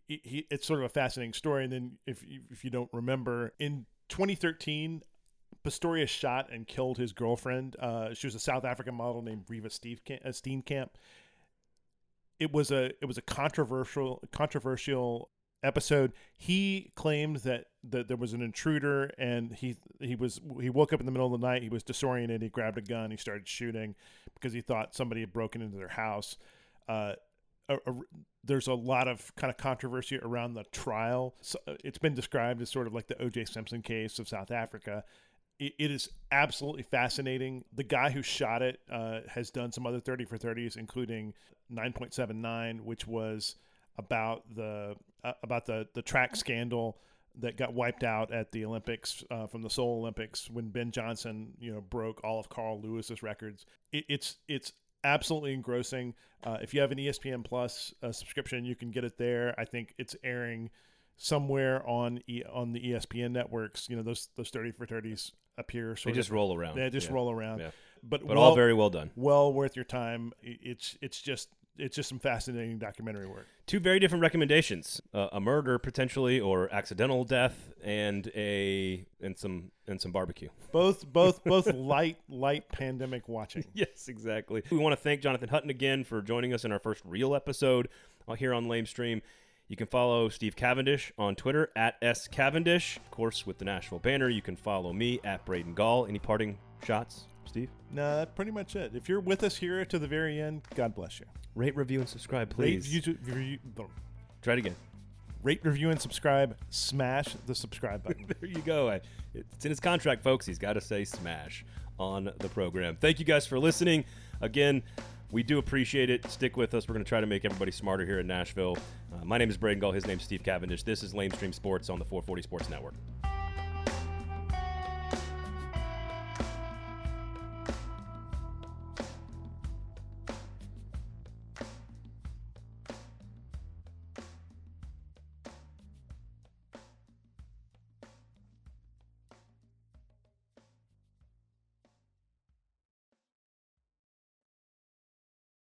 S2: He, he, it's sort of a fascinating story. And then if if you don't remember, in 2013, Pistorius shot and killed his girlfriend. Uh, she was a South African model named Reeva Steve uh, Steenkamp. It was a it was a controversial controversial episode. He claimed that that there was an intruder and he he was he woke up in the middle of the night. He was disoriented. He grabbed a gun. He started shooting because he thought somebody had broken into their house. Uh, a, a, there's a lot of kind of controversy around the trial. So uh, it's been described as sort of like the O.J. Simpson case of South Africa. It, it is absolutely fascinating. The guy who shot it uh, has done some other 30 for 30s, including 9.79, which was about the uh, about the the track scandal that got wiped out at the Olympics uh, from the Seoul Olympics when Ben Johnson, you know, broke all of Carl Lewis's records. It, it's it's absolutely engrossing. Uh, if you have an ESPN Plus uh, subscription, you can get it there. I think it's airing somewhere on e- on the ESPN networks. You know, those those thirty for thirties appear
S1: they just
S2: of
S1: roll around.
S2: they just
S1: Yeah.
S2: roll around.
S1: Yeah.
S2: But
S1: But
S2: well,
S1: all very well done.
S2: well worth your time. It's it's just it's just some fascinating documentary work.
S1: Two very different recommendations: uh, a murder potentially, or accidental death, and a and some and some barbecue.
S2: Both both both light light pandemic watching.
S1: yes, exactly. We want to thank Jonathan Hutton again for joining us in our first real episode uh, here on Lame Stream. You can follow Steve Cavendish on Twitter at S Cavendish. Of course, with the Nashville banner, you can follow me at Braden Gall. Any parting shots, Steve?
S2: No, that's pretty much it. If you're with us here to the very end, God bless you.
S1: Rate, review, and subscribe,
S2: Rate,
S1: please.
S2: review, review,
S1: Try it again.
S2: rate, review, and subscribe. Smash the subscribe button.
S1: there you go. It's in his contract, folks. He's got to say smash on the program. Thank you guys for listening. Again, we do appreciate it. Stick with us. We're going to try to make everybody smarter here in Nashville. Uh, my name is Braden Gall. His name's Steve Cavendish. This is Lame Stream Sports on the 440 Sports Network.